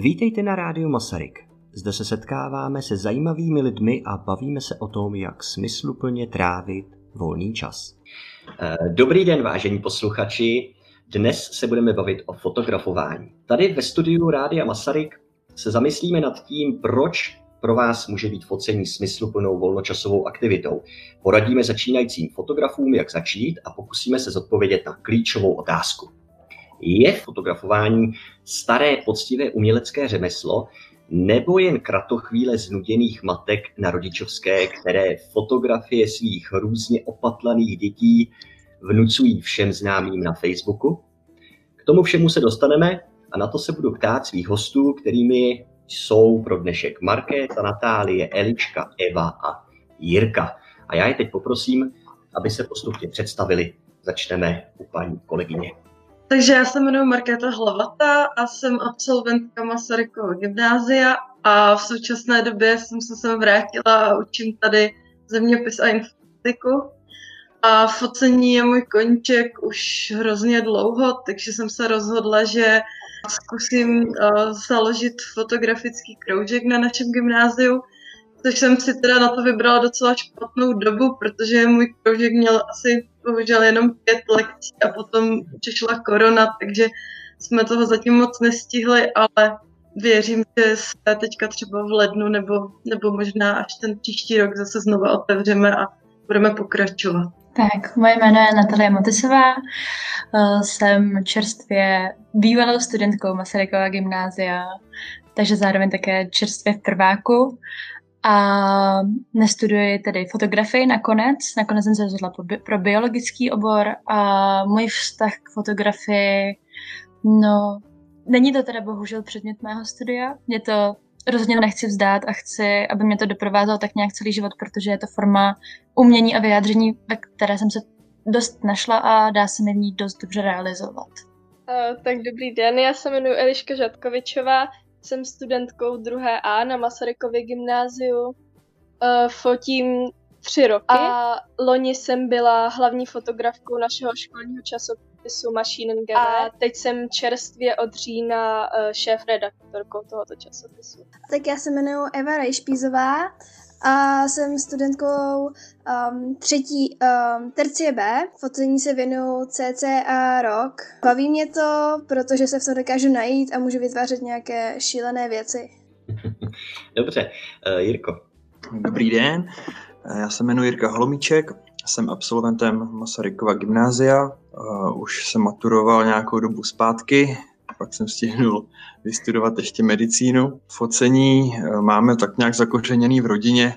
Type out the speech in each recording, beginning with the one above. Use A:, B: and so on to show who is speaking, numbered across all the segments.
A: Vítejte na rádiu Masaryk. Zde se setkáváme se zajímavými lidmi a bavíme se o tom, jak smysluplně trávit volný čas.
B: Eh, dobrý den, vážení posluchači. Dnes se budeme bavit o fotografování. Tady ve studiu Rádia Masaryk se zamyslíme nad tím, proč pro vás může být focení smysluplnou volnočasovou aktivitou. Poradíme začínajícím fotografům, jak začít a pokusíme se zodpovědět na klíčovou otázku. Je fotografování staré poctivé umělecké řemeslo, nebo jen kratochvíle znuděných matek na rodičovské, které fotografie svých různě opatlaných dětí vnucují všem známým na Facebooku? K tomu všemu se dostaneme a na to se budu ptát svých hostů, kterými jsou pro dnešek Markéta, Natálie, Elička, Eva a Jirka. A já je teď poprosím, aby se postupně představili. Začneme u paní kolegyně.
C: Takže já se jmenuji Markéta Hlavata a jsem absolventka Masarykova gymnázia a v současné době jsem se sem vrátila a učím tady zeměpis a informatiku. A focení je můj koníček už hrozně dlouho, takže jsem se rozhodla, že zkusím uh, založit fotografický kroužek na našem gymnáziu, což jsem si teda na to vybrala docela špatnou dobu, protože můj kroužek měl asi bohužel jenom pět lekcí a potom přišla korona, takže jsme toho zatím moc nestihli, ale věřím, že se teďka třeba v lednu nebo, nebo možná až ten příští rok zase znova otevřeme a budeme pokračovat.
D: Tak, moje jméno je Natalia Motisová, eh, jsem čerstvě bývalou studentkou Masarykova gymnázia, takže zároveň také čerstvě v prváku a nestuduji tedy fotografii nakonec. Nakonec jsem se rozhodla pro biologický obor a můj vztah k fotografii, no, není to teda bohužel předmět mého studia. Mě to rozhodně nechci vzdát a chci, aby mě to doprovázelo tak nějak celý život, protože je to forma umění a vyjádření, ve které jsem se dost našla a dá se mi v ní dost dobře realizovat.
E: Uh, tak dobrý den, já se jmenuji Eliška Žatkovičová, jsem studentkou druhé A na Masarykově gymnáziu. Uh, fotím tři roky a loni jsem byla hlavní fotografkou našeho školního časopisu Machine and A teď jsem čerstvě od října uh, šéf-redaktorkou tohoto časopisu.
F: Tak já se jmenuji Eva Rajšpízová a jsem studentkou um, třetí um, tercie B. Focení se věnuju cca rok. Baví mě to, protože se v tom dokážu najít a můžu vytvářet nějaké šílené věci.
B: Dobře, uh, Jirko.
G: Dobrý den, eh, já se jmenuji Jirka Holomíček, jsem absolventem Masarykova gymnázia, uh, už jsem maturoval nějakou dobu zpátky, pak jsem stihnul vystudovat ještě medicínu. Focení eh, máme tak nějak zakořeněný v rodině.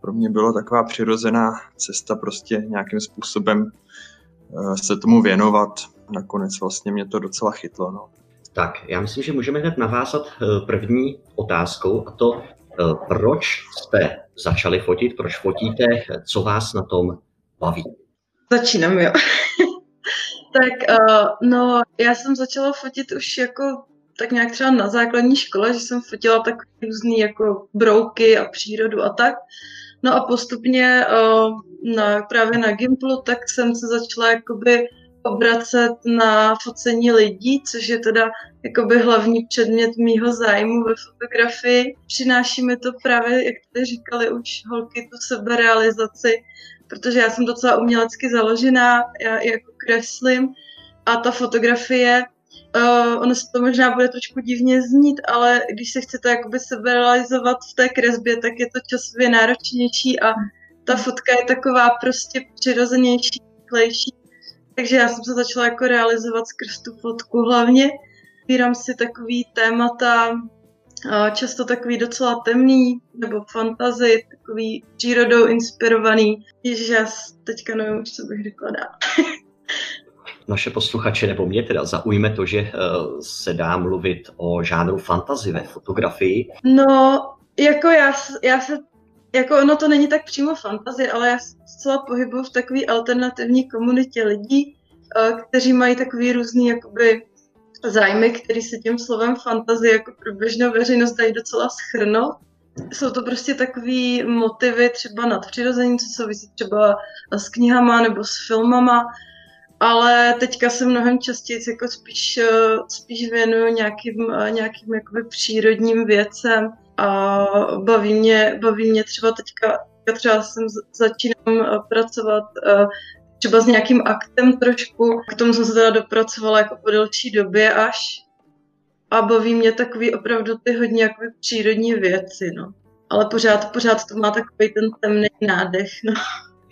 G: Pro mě byla taková přirozená cesta prostě nějakým způsobem eh, se tomu věnovat. Nakonec vlastně mě to docela chytlo. No.
B: Tak, já myslím, že můžeme hned navázat eh, první otázkou a to, proč jste začali fotit, proč fotíte, co vás na tom baví?
C: Začínám, jo. tak, uh, no, já jsem začala fotit už jako tak nějak třeba na základní škole, že jsem fotila tak různý jako brouky a přírodu a tak. No a postupně uh, na, právě na Gimplu, tak jsem se začala jakoby obracet na focení lidí, což je teda jakoby hlavní předmět mýho zájmu ve fotografii. Přináší mi to právě, jak jste říkali už holky, tu seberealizaci, protože já jsem docela umělecky založená, já jako kreslím a ta fotografie Uh, ono se to možná bude trošku divně znít, ale když se chcete jakoby sebe realizovat v té kresbě, tak je to časově náročnější a ta fotka je taková prostě přirozenější, rychlejší. Takže já jsem se začala jako realizovat skrz tu fotku hlavně. Vybírám si takový témata, často takový docela temný, nebo fantazy, takový přírodou inspirovaný. Ježiš, já teďka nevím, co bych řekla dál.
B: naše posluchače nebo mě teda zaujme to, že eh, se dá mluvit o žánru fantazy ve fotografii?
C: No, jako já, já se, jako ono to není tak přímo fantazie, ale já zcela pohybuju v takové alternativní komunitě lidí, eh, kteří mají takový různý jakoby zájmy, který se tím slovem fantazie jako pro běžnou veřejnost dají docela schrnout. Jsou to prostě takové motivy třeba nadpřirození, co souvisí třeba s knihama nebo s filmama, ale teďka se mnohem častěji jako spíš, eh, spíš věnuju nějakým, eh, nějakým jakoby přírodním věcem a baví mě, baví mě třeba teďka, třeba jsem začínám eh, pracovat třeba s nějakým aktem trošku, k tomu jsem se teda dopracovala jako po delší době až a baví mě takový opravdu ty hodně jakoby přírodní věci, no. Ale pořád, pořád to má takový ten temný nádech, no.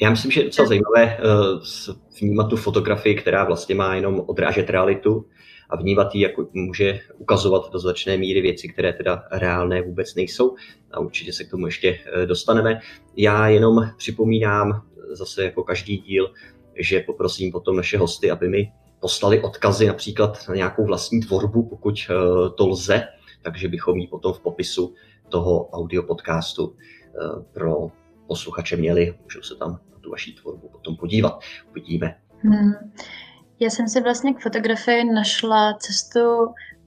B: Já myslím, že je docela zajímavé uh, vnímat tu fotografii, která vlastně má jenom odrážet realitu a vnímat ji, jako může ukazovat do značné míry věci, které teda reálné vůbec nejsou a určitě se k tomu ještě uh, dostaneme. Já jenom připomínám zase jako každý díl, že poprosím potom naše hosty, aby mi poslali odkazy například na nějakou vlastní tvorbu, pokud uh, to lze, takže bychom ji potom v popisu toho audio podcastu pro posluchače měli, můžou se tam na tu vaší tvorbu potom podívat. Uvidíme. Hmm.
D: Já jsem si vlastně k fotografii našla cestu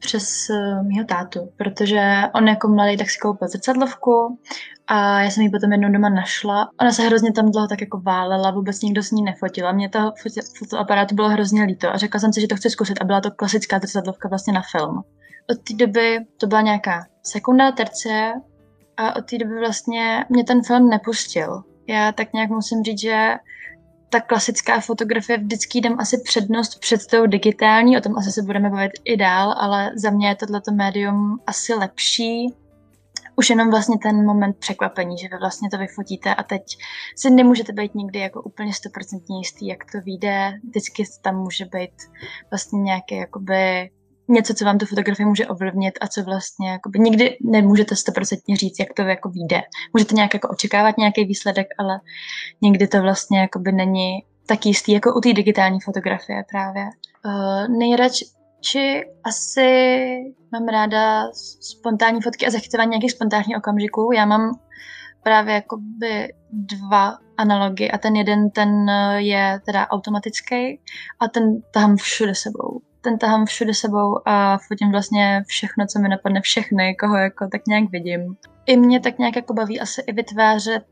D: přes uh, mýho tátu, protože on jako mladý tak si koupil zrcadlovku a já jsem ji potom jednou doma našla. Ona se hrozně tam dlouho tak jako válela, vůbec nikdo s ní nefotila. Mě toho fotoaparátu bylo hrozně líto a řekla jsem si, že to chci zkusit a byla to klasická zrcadlovka vlastně na film. Od té doby to byla nějaká sekunda, terce a od té doby vlastně mě ten film nepustil. Já tak nějak musím říct, že ta klasická fotografie vždycky jdem asi přednost před tou digitální, o tom asi se budeme bavit i dál, ale za mě je tohleto médium asi lepší. Už jenom vlastně ten moment překvapení, že vy vlastně to vyfotíte a teď si nemůžete být nikdy jako úplně stoprocentně jistý, jak to vyjde. Vždycky tam může být vlastně nějaký jakoby něco, co vám tu fotografii může ovlivnit a co vlastně jakoby, nikdy nemůžete stoprocentně říct, jak to jako vyjde. Můžete nějak jako očekávat nějaký výsledek, ale nikdy to vlastně jakoby není tak jistý, jako u té digitální fotografie právě. Uh, nejradši asi mám ráda spontánní fotky a zachycování nějakých spontánních okamžiků. Já mám právě jakoby dva analogy a ten jeden ten je teda automatický a ten tam všude sebou ten tahám všude sebou a fotím vlastně všechno, co mi napadne, všechny, koho jako tak nějak vidím. I mě tak nějak jako baví asi i vytvářet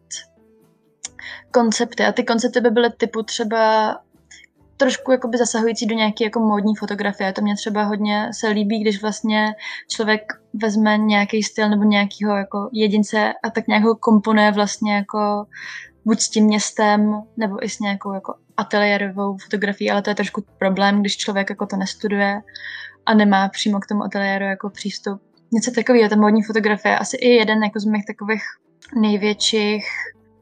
D: koncepty a ty koncepty by byly typu třeba trošku jakoby zasahující do nějaké jako módní fotografie. To mě třeba hodně se líbí, když vlastně člověk vezme nějaký styl nebo nějakého jako jedince a tak nějak ho komponuje vlastně jako buď s tím městem, nebo i s nějakou jako ateliérovou fotografií, ale to je trošku problém, když člověk jako to nestuduje a nemá přímo k tomu ateliéru jako přístup. Něco takového, ta módní fotografie, asi i jeden jako z mých takových největších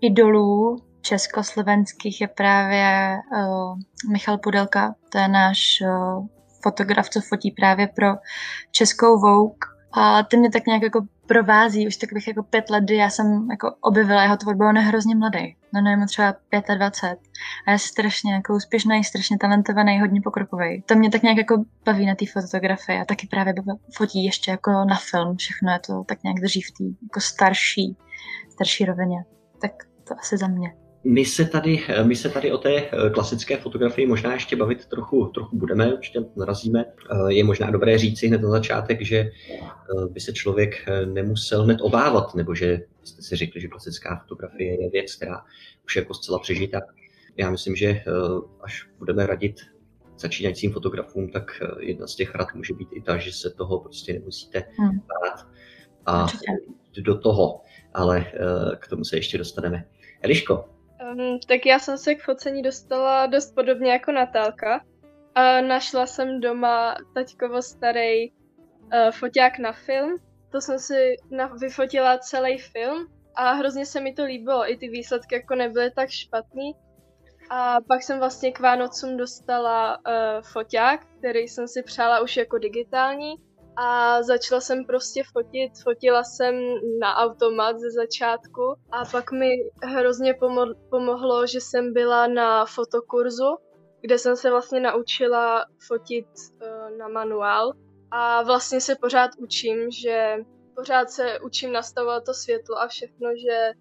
D: idolů československých je právě uh, Michal Pudelka, to je náš uh, fotograf, co fotí právě pro českou Vogue a ten mě tak nějak jako provází už takových jako pět let, kdy já jsem jako objevila jeho tvorbu, on je hrozně mladý. No nevím, třeba 25. A je strašně jako úspěšný, strašně talentovaný, hodně pokrokový. To mě tak nějak jako baví na té fotografii a taky právě fotí ještě jako na film. Všechno je to tak nějak drží v té jako starší, starší rovině. Tak to asi za mě.
B: My se, tady, my se tady o té eh, klasické fotografii možná ještě bavit trochu, trochu budeme, určitě narazíme. Eh, je možná dobré říci hned na začátek, že eh, by se člověk nemusel hned obávat, nebo že jste si řekli, že klasická fotografie je věc, která už je jako zcela přežitá. Já myslím, že až budeme radit začínajícím fotografům, tak jedna z těch rad může být i ta, že se toho prostě nemusíte hmm. bát a do toho, ale k tomu se ještě dostaneme. Eliško,
E: Um, tak já jsem se k focení dostala dost podobně jako Natálka. A našla jsem doma taťkovo starý uh, foťák na film. To jsem si na, vyfotila celý film a hrozně se mi to líbilo. I ty výsledky jako nebyly tak špatný. A pak jsem vlastně k Vánocům dostala uh, foťák, který jsem si přála už jako digitální a začala jsem prostě fotit. Fotila jsem na automat ze začátku a pak mi hrozně pomo- pomohlo, že jsem byla na fotokurzu, kde jsem se vlastně naučila fotit uh, na manuál a vlastně se pořád učím, že pořád se učím nastavovat to světlo a všechno, že,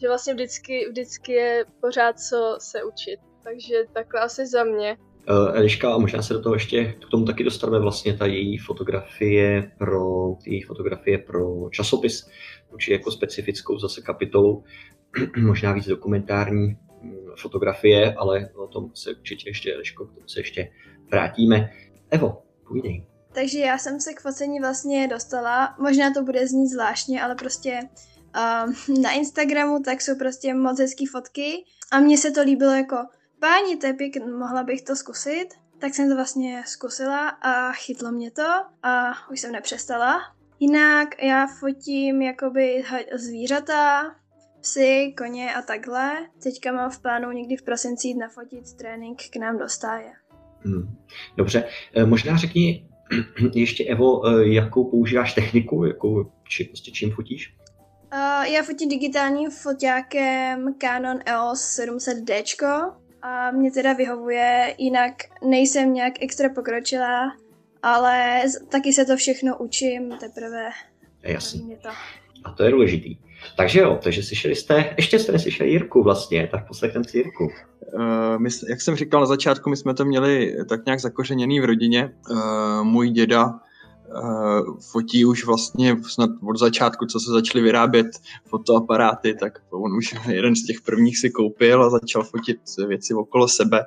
E: že vlastně vždycky, vždycky je pořád co se učit. Takže takhle asi za mě.
B: Uh, Eliška, a možná se do toho ještě k tomu taky dostaneme vlastně ta její fotografie pro, její fotografie pro časopis, určitě jako specifickou zase kapitolu, možná víc dokumentární. mm, fotografie, ale o tom se určitě ještě, Eliško, k tomu se ještě vrátíme. Evo, půjdej.
F: Takže já jsem se k focení vlastně dostala, možná to bude znít zvláštně, ale prostě uh, na Instagramu tak jsou prostě moc hezký fotky a mně se to líbilo jako, páni, to je pěkný, mohla bych to zkusit. Tak jsem to vlastně zkusila a chytlo mě to a už jsem nepřestala. Jinak já fotím jakoby zvířata, psy, koně a takhle. Teďka mám v plánu někdy v prosinci jít nafotit trénink k nám do stáje.
B: Hmm. Dobře, e, možná řekni ještě Evo, e, jakou používáš techniku, jakou, či, prostě čím fotíš?
F: Uh, já fotím digitálním foťákem Canon EOS 700D a mě teda vyhovuje, jinak nejsem nějak extra pokročilá, ale taky se to všechno učím teprve.
B: Jasně. To. A to je důležitý. Takže jo, takže slyšeli jste, ještě jste neslyšeli Jirku vlastně, tak poslechneme si Jirku.
G: Uh, my, jak jsem říkal na začátku, my jsme to měli tak nějak zakořeněný v rodině. Uh, můj děda uh, fotí už vlastně snad od začátku, co se začaly vyrábět fotoaparáty, tak on už jeden z těch prvních si koupil a začal fotit věci okolo sebe.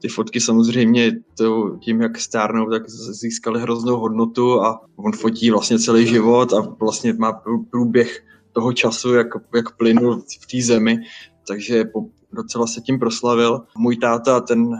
G: Ty fotky samozřejmě to, tím, jak stárnou, tak získaly hroznou hodnotu a on fotí vlastně celý život a vlastně má průběh toho času, jak, jak plynul v té zemi, takže docela se tím proslavil. Můj táta, ten uh,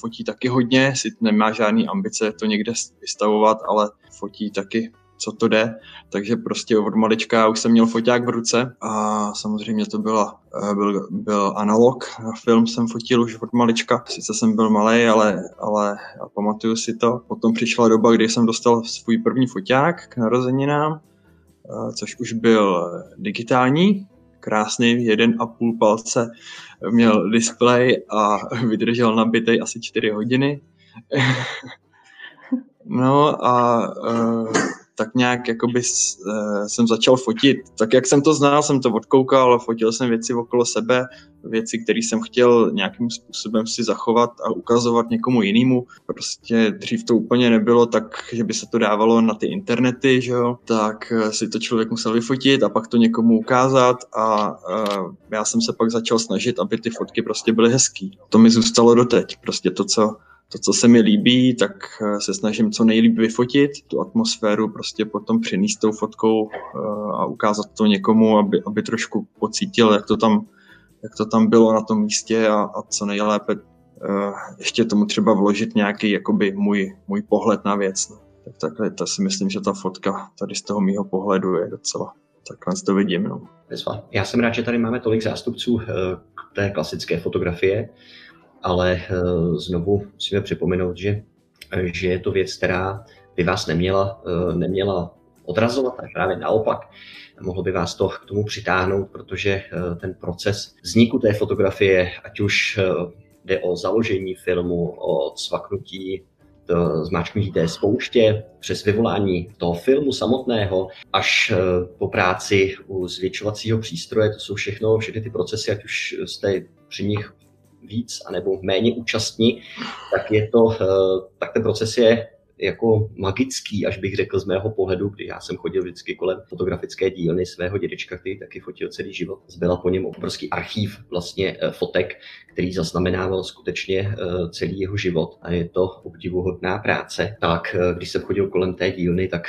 G: fotí taky hodně, si nemá žádný ambice to někde vystavovat, ale fotí taky co to jde, takže prostě od malička už jsem měl foťák v ruce a samozřejmě to byla, eh, byl, byl analog, film jsem fotil už od malička, sice jsem byl malý, ale, ale pamatuju si to. Potom přišla doba, kdy jsem dostal svůj první foťák k narozeninám, eh, což už byl digitální, krásný, jeden a půl palce měl displej a vydržel nabitej asi čtyři hodiny. no a uh, tak nějak jakoby uh, jsem začal fotit. Tak jak jsem to znal, jsem to odkoukal, fotil jsem věci okolo sebe, věci, které jsem chtěl nějakým způsobem si zachovat a ukazovat někomu jinému. Prostě dřív to úplně nebylo tak, že by se to dávalo na ty internety, že jo? tak uh, si to člověk musel vyfotit a pak to někomu ukázat a uh, já jsem se pak začal snažit, aby ty fotky prostě byly hezký. To mi zůstalo doteď. Prostě to, co to, co se mi líbí, tak eh, se snažím co nejlíp vyfotit, tu atmosféru prostě potom přinést tou fotkou eh, a ukázat to někomu, aby, aby trošku pocítil, jak to tam, jak to tam bylo na tom místě a, a co nejlépe eh, ještě tomu třeba vložit nějaký jakoby můj, můj pohled na věc. No. Tak takhle to si myslím, že ta fotka tady z toho mýho pohledu je docela takhle to vidím. No.
B: Já jsem rád, že tady máme tolik zástupců k té klasické fotografie ale eh, znovu musíme připomenout, že, že je to věc, která by vás neměla, eh, neměla odrazovat, a právě naopak. Mohlo by vás to k tomu přitáhnout, protože eh, ten proces vzniku té fotografie, ať už jde o založení filmu, o cvaknutí to zmáčknutí té spouště, přes vyvolání toho filmu samotného, až po práci u zvětšovacího přístroje, to jsou všechno, všechny ty procesy, ať už jste při nich víc anebo méně účastní, tak je to, eh, tak ten proces je jako magický, až bych řekl z mého pohledu, kdy já jsem chodil vždycky kolem fotografické dílny svého dědečka, který taky fotil celý život. Zbyla po něm obrovský archív vlastně eh, fotek, který zaznamenával skutečně eh, celý jeho život a je to obdivuhodná práce. Tak když jsem chodil kolem té dílny, tak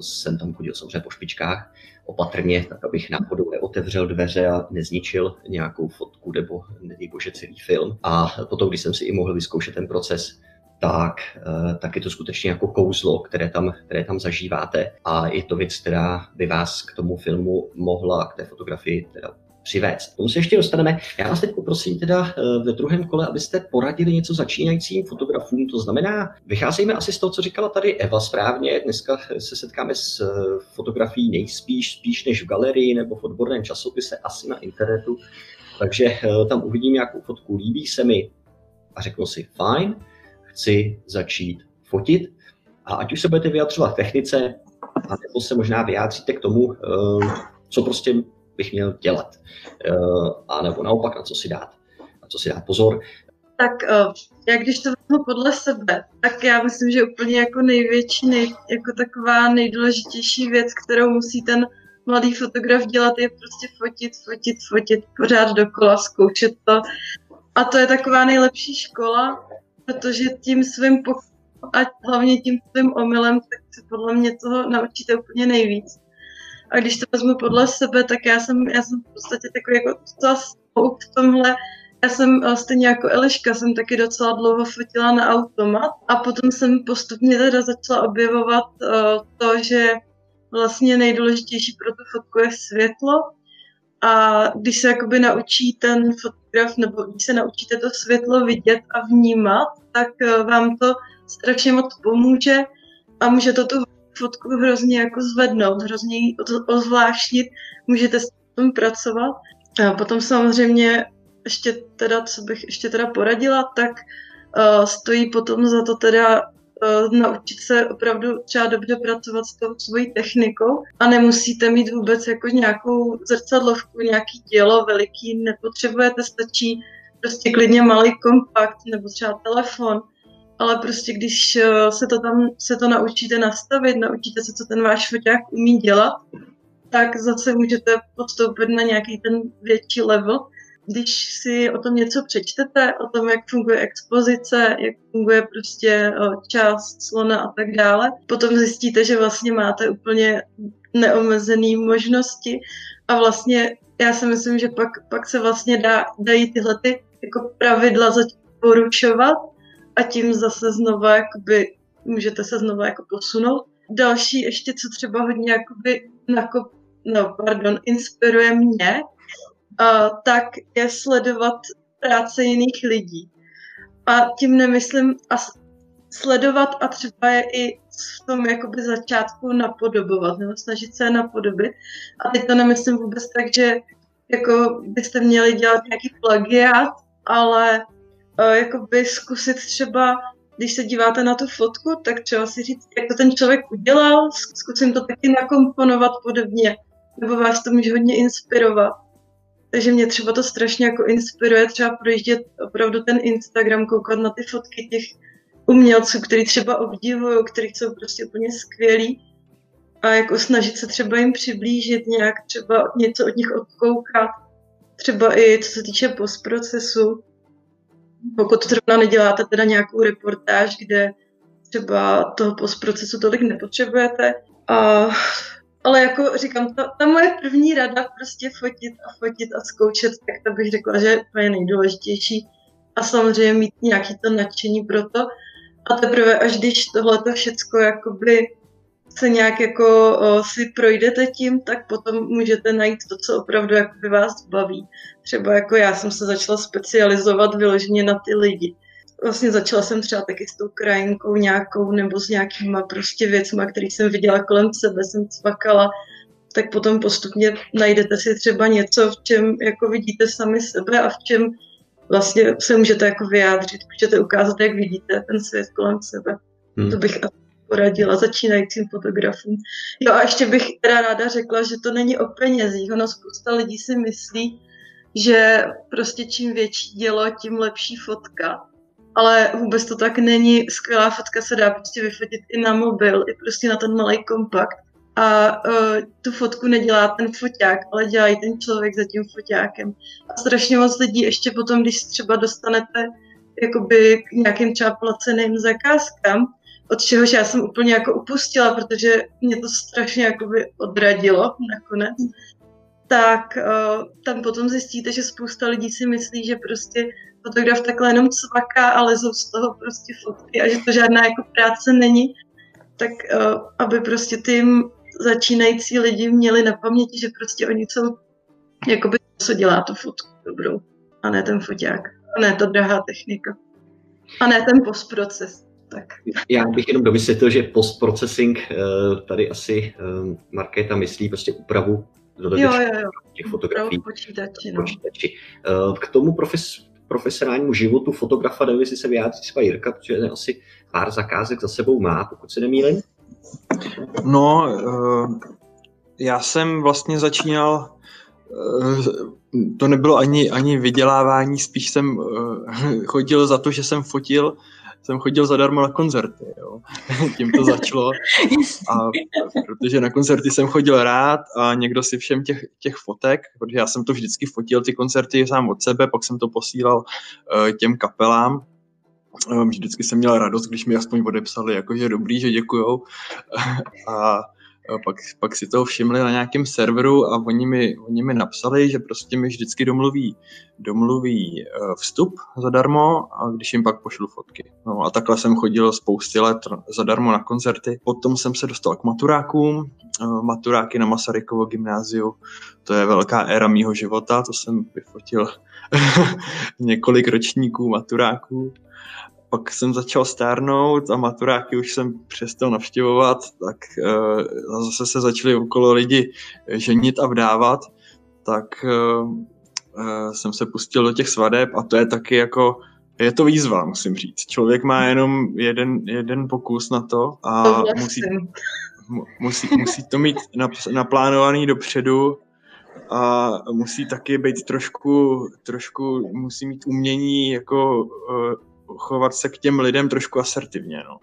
B: jsem tam chodil samozřejmě po špičkách, opatrně, tak abych náhodou neotevřel dveře a nezničil nějakou fotku nebo nedej bože celý film. A potom, když jsem si i mohl vyzkoušet ten proces, tak, eh, tak je to skutečně jako kouzlo, které tam, které tam zažíváte. A je to věc, která by vás k tomu filmu mohla, k té fotografii teda přivést. Tomu se ještě dostaneme. Já vás teď poprosím teda eh, ve druhém kole, abyste poradili něco začínajícím fotografům. To znamená, vycházejme asi z toho, co říkala tady Eva správně. Dneska se setkáme s eh, fotografií nejspíš spíš než v galerii nebo v odborném časopise, asi na internetu. Takže tam uvidím nějakou fotku, líbí se mi a řeknu si, fajn, chci začít fotit. A ať už se budete vyjadřovat technice, a nebo se možná vyjádříte k tomu, co prostě bych měl dělat. Eh, a nebo naopak, na co si dát, na co si dát pozor.
C: Tak eh, jak když to vezmu podle sebe, tak já myslím, že úplně jako největší, nej, jako taková nejdůležitější věc, kterou musí ten mladý fotograf dělat, je prostě fotit, fotit, fotit, pořád dokola, zkoušet to. A to je taková nejlepší škola, protože tím svým pok- a hlavně tím svým omylem, tak se podle mě toho naučíte úplně nejvíc. A když to vezmu podle sebe, tak já jsem, já jsem v podstatě takový jako v tomhle, já jsem eh, stejně jako Eliška, jsem taky docela dlouho fotila na automat a potom jsem postupně teda začala objevovat uh, to, že vlastně nejdůležitější pro tu fotku je světlo a když se jakoby naučí ten fotograf, nebo když se naučíte to světlo vidět a vnímat, tak uh, vám to strašně moc pomůže a může to tu fotku hrozně jako zvednout, hrozně ji ozvláštnit, můžete s tím pracovat. A potom samozřejmě ještě teda, co bych ještě teda poradila, tak uh, stojí potom za to teda uh, naučit se opravdu třeba dobře pracovat s tou svojí technikou a nemusíte mít vůbec jako nějakou zrcadlovku, nějaký dělo veliký, nepotřebujete, stačí prostě klidně malý kompakt nebo třeba telefon, ale prostě když uh, se to tam se to naučíte nastavit, naučíte se, co ten váš foťák umí dělat, tak zase můžete podstoupit na nějaký ten větší level. Když si o tom něco přečtete, o tom, jak funguje expozice, jak funguje prostě část slona a tak dále, potom zjistíte, že vlastně máte úplně neomezené možnosti. A vlastně já si myslím, že pak, pak se vlastně dá, dají tyhle ty jako pravidla začít poručovat a tím zase znova jakoby, můžete se znova jako posunout. Další ještě, co třeba hodně jakoby nakop, no, pardon, inspiruje mě, uh, tak je sledovat práce jiných lidí. A tím nemyslím a sledovat a třeba je i v tom jakoby začátku napodobovat, nebo snažit se je napodobit. A teď to nemyslím vůbec tak, že jako byste měli dělat nějaký plagiát, ale uh, jakoby zkusit třeba, když se díváte na tu fotku, tak třeba si říct, jak to ten člověk udělal, zkusím to taky nakomponovat podobně, nebo vás to může hodně inspirovat. Takže mě třeba to strašně jako inspiruje třeba projíždět opravdu ten Instagram, koukat na ty fotky těch umělců, který třeba obdivují, který jsou prostě úplně skvělí a jako snažit se třeba jim přiblížit nějak, třeba něco od nich odkoukat, třeba i co se týče postprocesu. Pokud to třeba neděláte teda nějakou reportáž, kde třeba toho postprocesu tolik nepotřebujete a ale jako říkám, ta, ta moje první rada prostě fotit a fotit a zkoušet, tak to bych řekla, že je úplně nejdůležitější. A samozřejmě mít nějaký to nadšení pro to. A teprve až když tohle všecko jakoby se nějak jako o, si projdete tím, tak potom můžete najít to, co opravdu jakoby vás baví. Třeba jako já jsem se začala specializovat vyloženě na ty lidi vlastně začala jsem třeba taky s tou krajinkou nějakou nebo s nějakýma prostě věcma, které jsem viděla kolem sebe, jsem cvakala, tak potom postupně najdete si třeba něco, v čem jako vidíte sami sebe a v čem vlastně se můžete jako vyjádřit, můžete ukázat, jak vidíte ten svět kolem sebe. Hmm. To bych asi poradila začínajícím fotografům. Jo a ještě bych teda ráda řekla, že to není o penězích. Ono spousta lidí si myslí, že prostě čím větší dělo, tím lepší fotka ale vůbec to tak není. Skvělá fotka se dá prostě vyfotit i na mobil, i prostě na ten malý kompakt. A uh, tu fotku nedělá ten foťák, ale dělá i ten člověk za tím foťákem. A strašně moc lidí ještě potom, když třeba dostanete jakoby k nějakým třeba placeným zakázkám, od čehož já jsem úplně jako upustila, protože mě to strašně jakoby odradilo nakonec, tak uh, tam potom zjistíte, že spousta lidí si myslí, že prostě fotograf takhle jenom cvaká a lezou z toho prostě fotky a že to žádná jako práce není, tak uh, aby prostě ty začínající lidi měli na paměti, že prostě oni jsou jakoby co dělá tu fotku dobrou. A ne ten foťák. A ne ta drahá technika. A ne ten postproces. Tak.
B: Já bych jenom dovysvětlil, že postprocessing eh, tady asi eh, Markéta myslí prostě úpravu
C: do jo, jo, jo.
B: těch fotografií.
C: Počítači, no.
B: počítači. K tomu profes, profesionálnímu životu fotografa, nevím, jestli se vyjádří třeba Jirka, protože asi pár zakázek za sebou má, pokud se nemýlím.
G: No, eh, já jsem vlastně začínal, eh, to nebylo ani, ani vydělávání, spíš jsem eh, chodil za to, že jsem fotil jsem chodil zadarmo na koncerty, jo. Tím to začalo. A protože na koncerty jsem chodil rád a někdo si všem těch, těch fotek, protože já jsem to vždycky fotil, ty koncerty sám od sebe, pak jsem to posílal uh, těm kapelám, um, vždycky jsem měl radost, když mi aspoň odepsali, jakože dobrý, že děkujou. a pak, pak si toho všimli na nějakém serveru a oni mi, oni mi napsali, že prostě mi vždycky domluví, domluví eh, vstup zadarmo a když jim pak pošlu fotky. No a takhle jsem chodil spousty let zadarmo na koncerty. Potom jsem se dostal k maturákům, eh, maturáky na Masarykovo gymnáziu. To je velká éra mýho života, to jsem vyfotil několik ročníků maturáků pak jsem začal stárnout a maturáky už jsem přestal navštěvovat, tak uh, zase se začali okolo lidi ženit a vdávat, tak uh, uh, jsem se pustil do těch svadeb a to je taky jako, je to výzva, musím říct. Člověk má jenom jeden, jeden pokus na to a to musí, musí, musí to mít naplánovaný dopředu a musí taky být trošku, trošku musí mít umění jako chovat se k těm lidem trošku asertivně, no.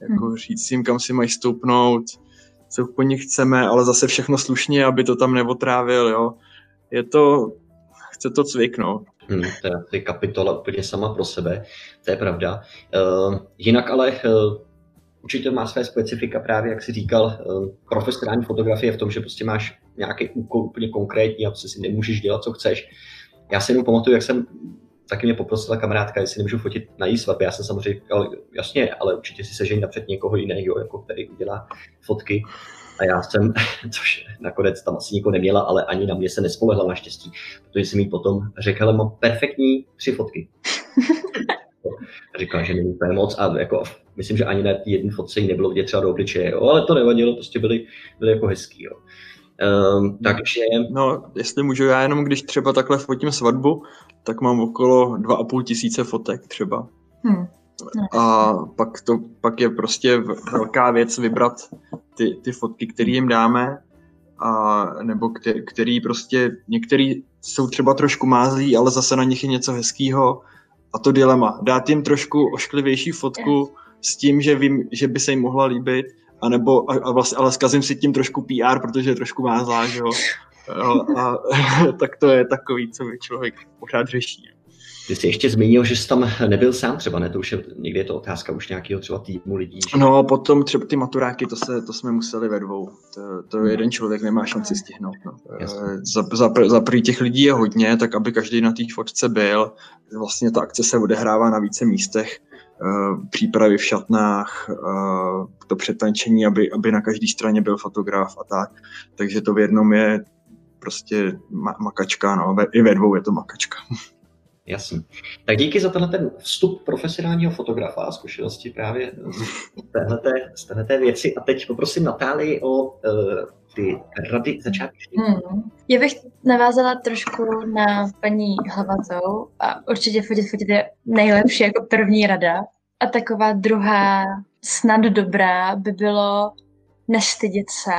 G: Jako hmm. říct jim, kam si mají stoupnout, co po nich chceme, ale zase všechno slušně, aby to tam neotrávil, jo. Je to, chce to cviknout.
B: Hmm, to je kapitola úplně sama pro sebe, to je pravda. Uh, jinak ale uh, určitě má své specifika právě, jak jsi říkal, uh, profesionální fotografie v tom, že prostě máš nějaký úkol úplně konkrétní a prostě si nemůžeš dělat, co chceš. Já si jenom pamatuju, jak jsem taky mě poprosila kamarádka, jestli nemůžu fotit na její svatbě. Já jsem samozřejmě říkal, jasně, ale určitě si sežení napřed někoho jiného, jako který udělá fotky. A já jsem, což nakonec tam asi nikoho neměla, ale ani na mě se nespolehla naštěstí, protože jsem jí potom řekl, ale mám perfektní tři fotky. A říkala, že není úplně moc a jako, myslím, že ani na jedné fotce jí nebylo vidět třeba do obličeje, jo, ale to nevadilo, prostě byly, byly jako hezký. Jo. Um, takže...
G: No, jestli můžu, já jenom když třeba takhle fotím svatbu, tak mám okolo 2,5 tisíce fotek třeba. Hmm. A pak, to, pak je prostě velká věc vybrat ty, ty fotky, které jim dáme, a, nebo který, který prostě, některý jsou třeba trošku mázlí, ale zase na nich je něco hezkého. A to dilema, dát jim trošku ošklivější fotku s tím, že vím, že by se jim mohla líbit, anebo, a, a vlastně, ale zkazím si tím trošku PR, protože je trošku mázlá, že jo. A, a, tak to je takový, co by člověk pořád řeší.
B: Ty jsi ještě zmínil, že jsi tam nebyl sám třeba, ne? To už je, někdy je to otázka už nějakého třeba týmu lidí. Že?
G: No, potom třeba ty maturáky, to, se, to jsme museli ve dvou. To, to no. jeden člověk nemá šanci stihnout. No. Za, za, za prvý těch lidí je hodně, tak aby každý na té fotce byl. Vlastně ta akce se odehrává na více místech. Eh, přípravy v šatnách, eh, to přetančení, aby, aby na každé straně byl fotograf a tak. Takže to v jednom je prostě makačka, no, i ve dvou je to makačka.
B: Jasně. Tak díky za tenhle ten vstup profesionálního fotografa a zkušenosti právě z téhleté, z téhleté věci. A teď poprosím Natálii o uh, ty rady začátečníků. Hmm.
D: Já bych navázala trošku na paní Hlavatou a určitě fotit, fotit je nejlepší jako první rada. A taková druhá snad dobrá by bylo nestydět se,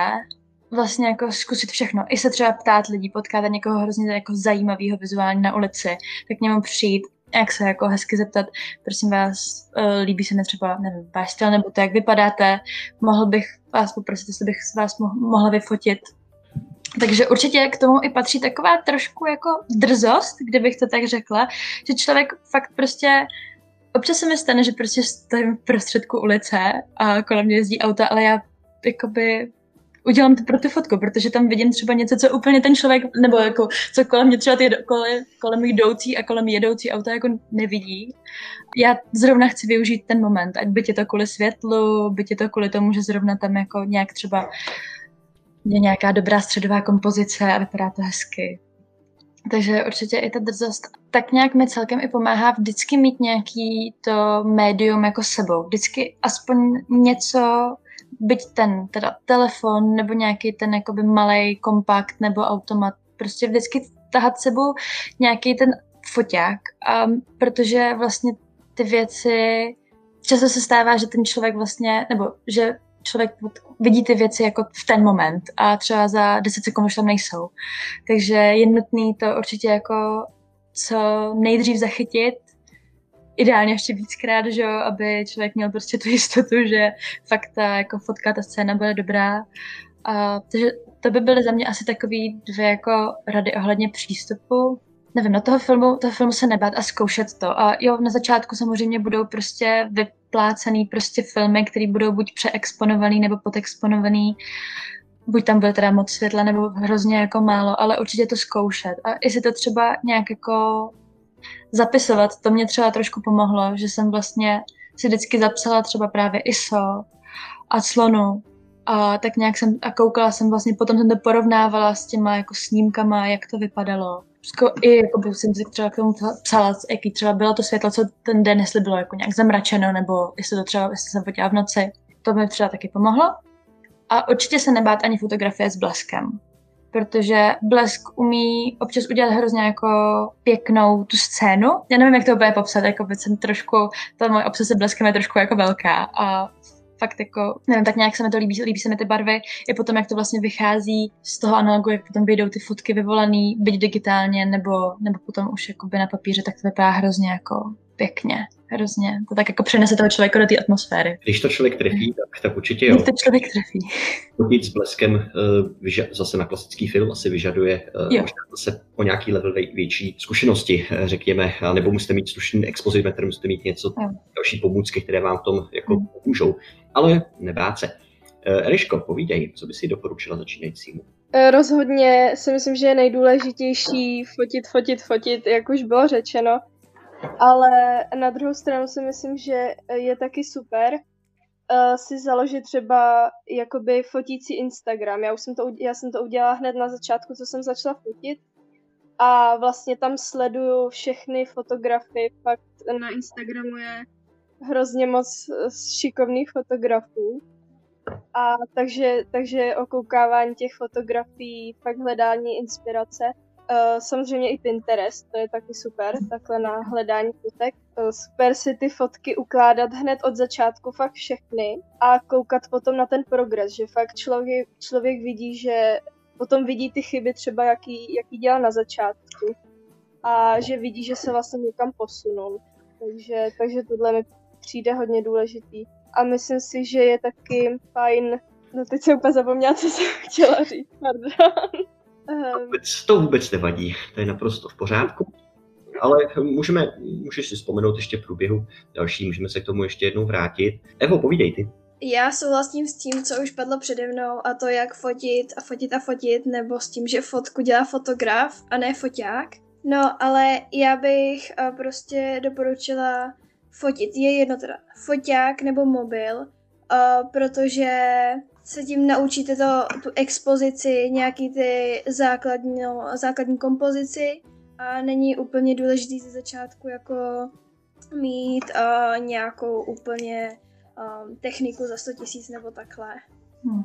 D: vlastně jako zkusit všechno. I se třeba ptát lidí, potkat někoho hrozně jako zajímavého vizuálně na ulici, tak k němu přijít, jak se jako hezky zeptat, prosím vás, uh, líbí se mi třeba, nevím, váš styl, nebo to, jak vypadáte, mohl bych vás poprosit, jestli bych vás mo- mohla vyfotit. Takže určitě k tomu i patří taková trošku jako drzost, kdybych to tak řekla, že člověk fakt prostě občas se mi stane, že prostě stojím v prostředku ulice a kolem mě jezdí auta, ale já jakoby udělám to pro tu fotku, protože tam vidím třeba něco, co úplně ten člověk, nebo jako, co kolem mě třeba ty kolem, kolem jdoucí a kolem jedoucí auta jako nevidí. Já zrovna chci využít ten moment, ať by je to kvůli světlu, by je to kvůli tomu, že zrovna tam jako nějak třeba je nějaká dobrá středová kompozice a vypadá to hezky. Takže určitě i ta drzost tak nějak mi celkem i pomáhá vždycky mít nějaký to médium jako sebou. Vždycky aspoň něco, byť ten teda telefon nebo nějaký ten jakoby malý kompakt nebo automat, prostě vždycky tahat sebou nějaký ten foťák, um, protože vlastně ty věci, často se stává, že ten člověk vlastně, nebo že člověk vidí ty věci jako v ten moment a třeba za 10 sekund už tam nejsou. Takže je nutný to určitě jako co nejdřív zachytit, ideálně ještě víckrát, že jo, aby člověk měl prostě tu jistotu, že fakt ta jako fotka, ta scéna bude dobrá. A, takže to by byly za mě asi takový dvě jako rady ohledně přístupu. Nevím, na toho filmu, toho filmu se nebát a zkoušet to. A jo, na začátku samozřejmě budou prostě vyplácený prostě filmy, které budou buď přeexponovaný nebo podexponovaný. Buď tam bude teda moc světla nebo hrozně jako málo, ale určitě to zkoušet. A jestli to třeba nějak jako zapisovat, to mě třeba trošku pomohlo, že jsem vlastně si vždycky zapsala třeba právě ISO a clonu a tak nějak jsem a koukala jsem vlastně, potom jsem to porovnávala s těma jako snímkama, jak to vypadalo. I jako by jsem si třeba k tomu psala, jaký třeba bylo to světlo, co ten den, jestli bylo jako nějak zamračeno, nebo jestli to třeba, jestli jsem fotila v noci. To mi třeba taky pomohlo. A určitě se nebát ani fotografie s bleskem protože blesk umí občas udělat hrozně jako pěknou tu scénu. Já nevím, jak to úplně popsat, jako jsem trošku, ta moje obsese bleskem je trošku jako velká a fakt jako, nevím, tak nějak se mi to líbí, líbí se mi ty barvy, i potom, jak to vlastně vychází z toho analogu, jak potom vyjdou ty fotky vyvolaný, byť digitálně, nebo, nebo potom už jakoby na papíře, tak to vypadá hrozně jako pěkně hrozně. To tak jako přenese toho člověka do té atmosféry.
B: Když to člověk trefí, tak, tak určitě jo.
D: Když to člověk trefí.
B: Fotit s bleskem uh, zase na klasický film asi vyžaduje uh, možná zase o nějaký level větší zkušenosti, uh, řekněme, nebo musíte mít slušný expozimetr, musíte mít něco, jo. další pomůcky, které vám v tom jako hmm. pomůžou. Ale nebát se. Eliško, povídej, co by si doporučila začínajícímu?
E: Rozhodně si myslím, že je nejdůležitější fotit, fotit, fotit, jak už bylo řečeno. Ale na druhou stranu si myslím, že je taky super uh, si založit třeba jakoby fotící Instagram. Já už jsem to, já jsem to udělala hned na začátku, co jsem začala fotit. A vlastně tam sleduju všechny fotografy, fakt na Instagramu je hrozně moc eh, šikovných fotografů. A takže, takže okoukávání těch fotografií, fakt hledání inspirace. Uh, samozřejmě i Pinterest, to je taky super, takhle na hledání fotek. Uh, super si ty fotky ukládat hned od začátku, fakt všechny a koukat potom na ten progres, že fakt člověk, člověk vidí, že potom vidí ty chyby třeba, jaký, jaký dělal na začátku a že vidí, že se vlastně někam posunul. Takže, takže tohle mi přijde hodně důležitý. A myslím si, že je taky fajn, no teď jsem úplně zapomněla, co jsem chtěla říct, pardon.
B: To vůbec, to vůbec nevadí, to je naprosto v pořádku. Ale můžeme, můžeš si vzpomenout ještě v průběhu další, můžeme se k tomu ještě jednou vrátit. Evo, povídej ty.
F: Já souhlasím s tím, co už padlo přede mnou, a to jak fotit a fotit a fotit, nebo s tím, že fotku dělá fotograf a ne foťák. No, ale já bych prostě doporučila fotit. Je jedno teda, foťák nebo mobil, protože se tím naučíte to, tu expozici, nějaký ty základní, no, základní kompozici a není úplně důležitý ze začátku jako mít uh, nějakou úplně um, techniku za 100 tisíc nebo takhle. Hmm.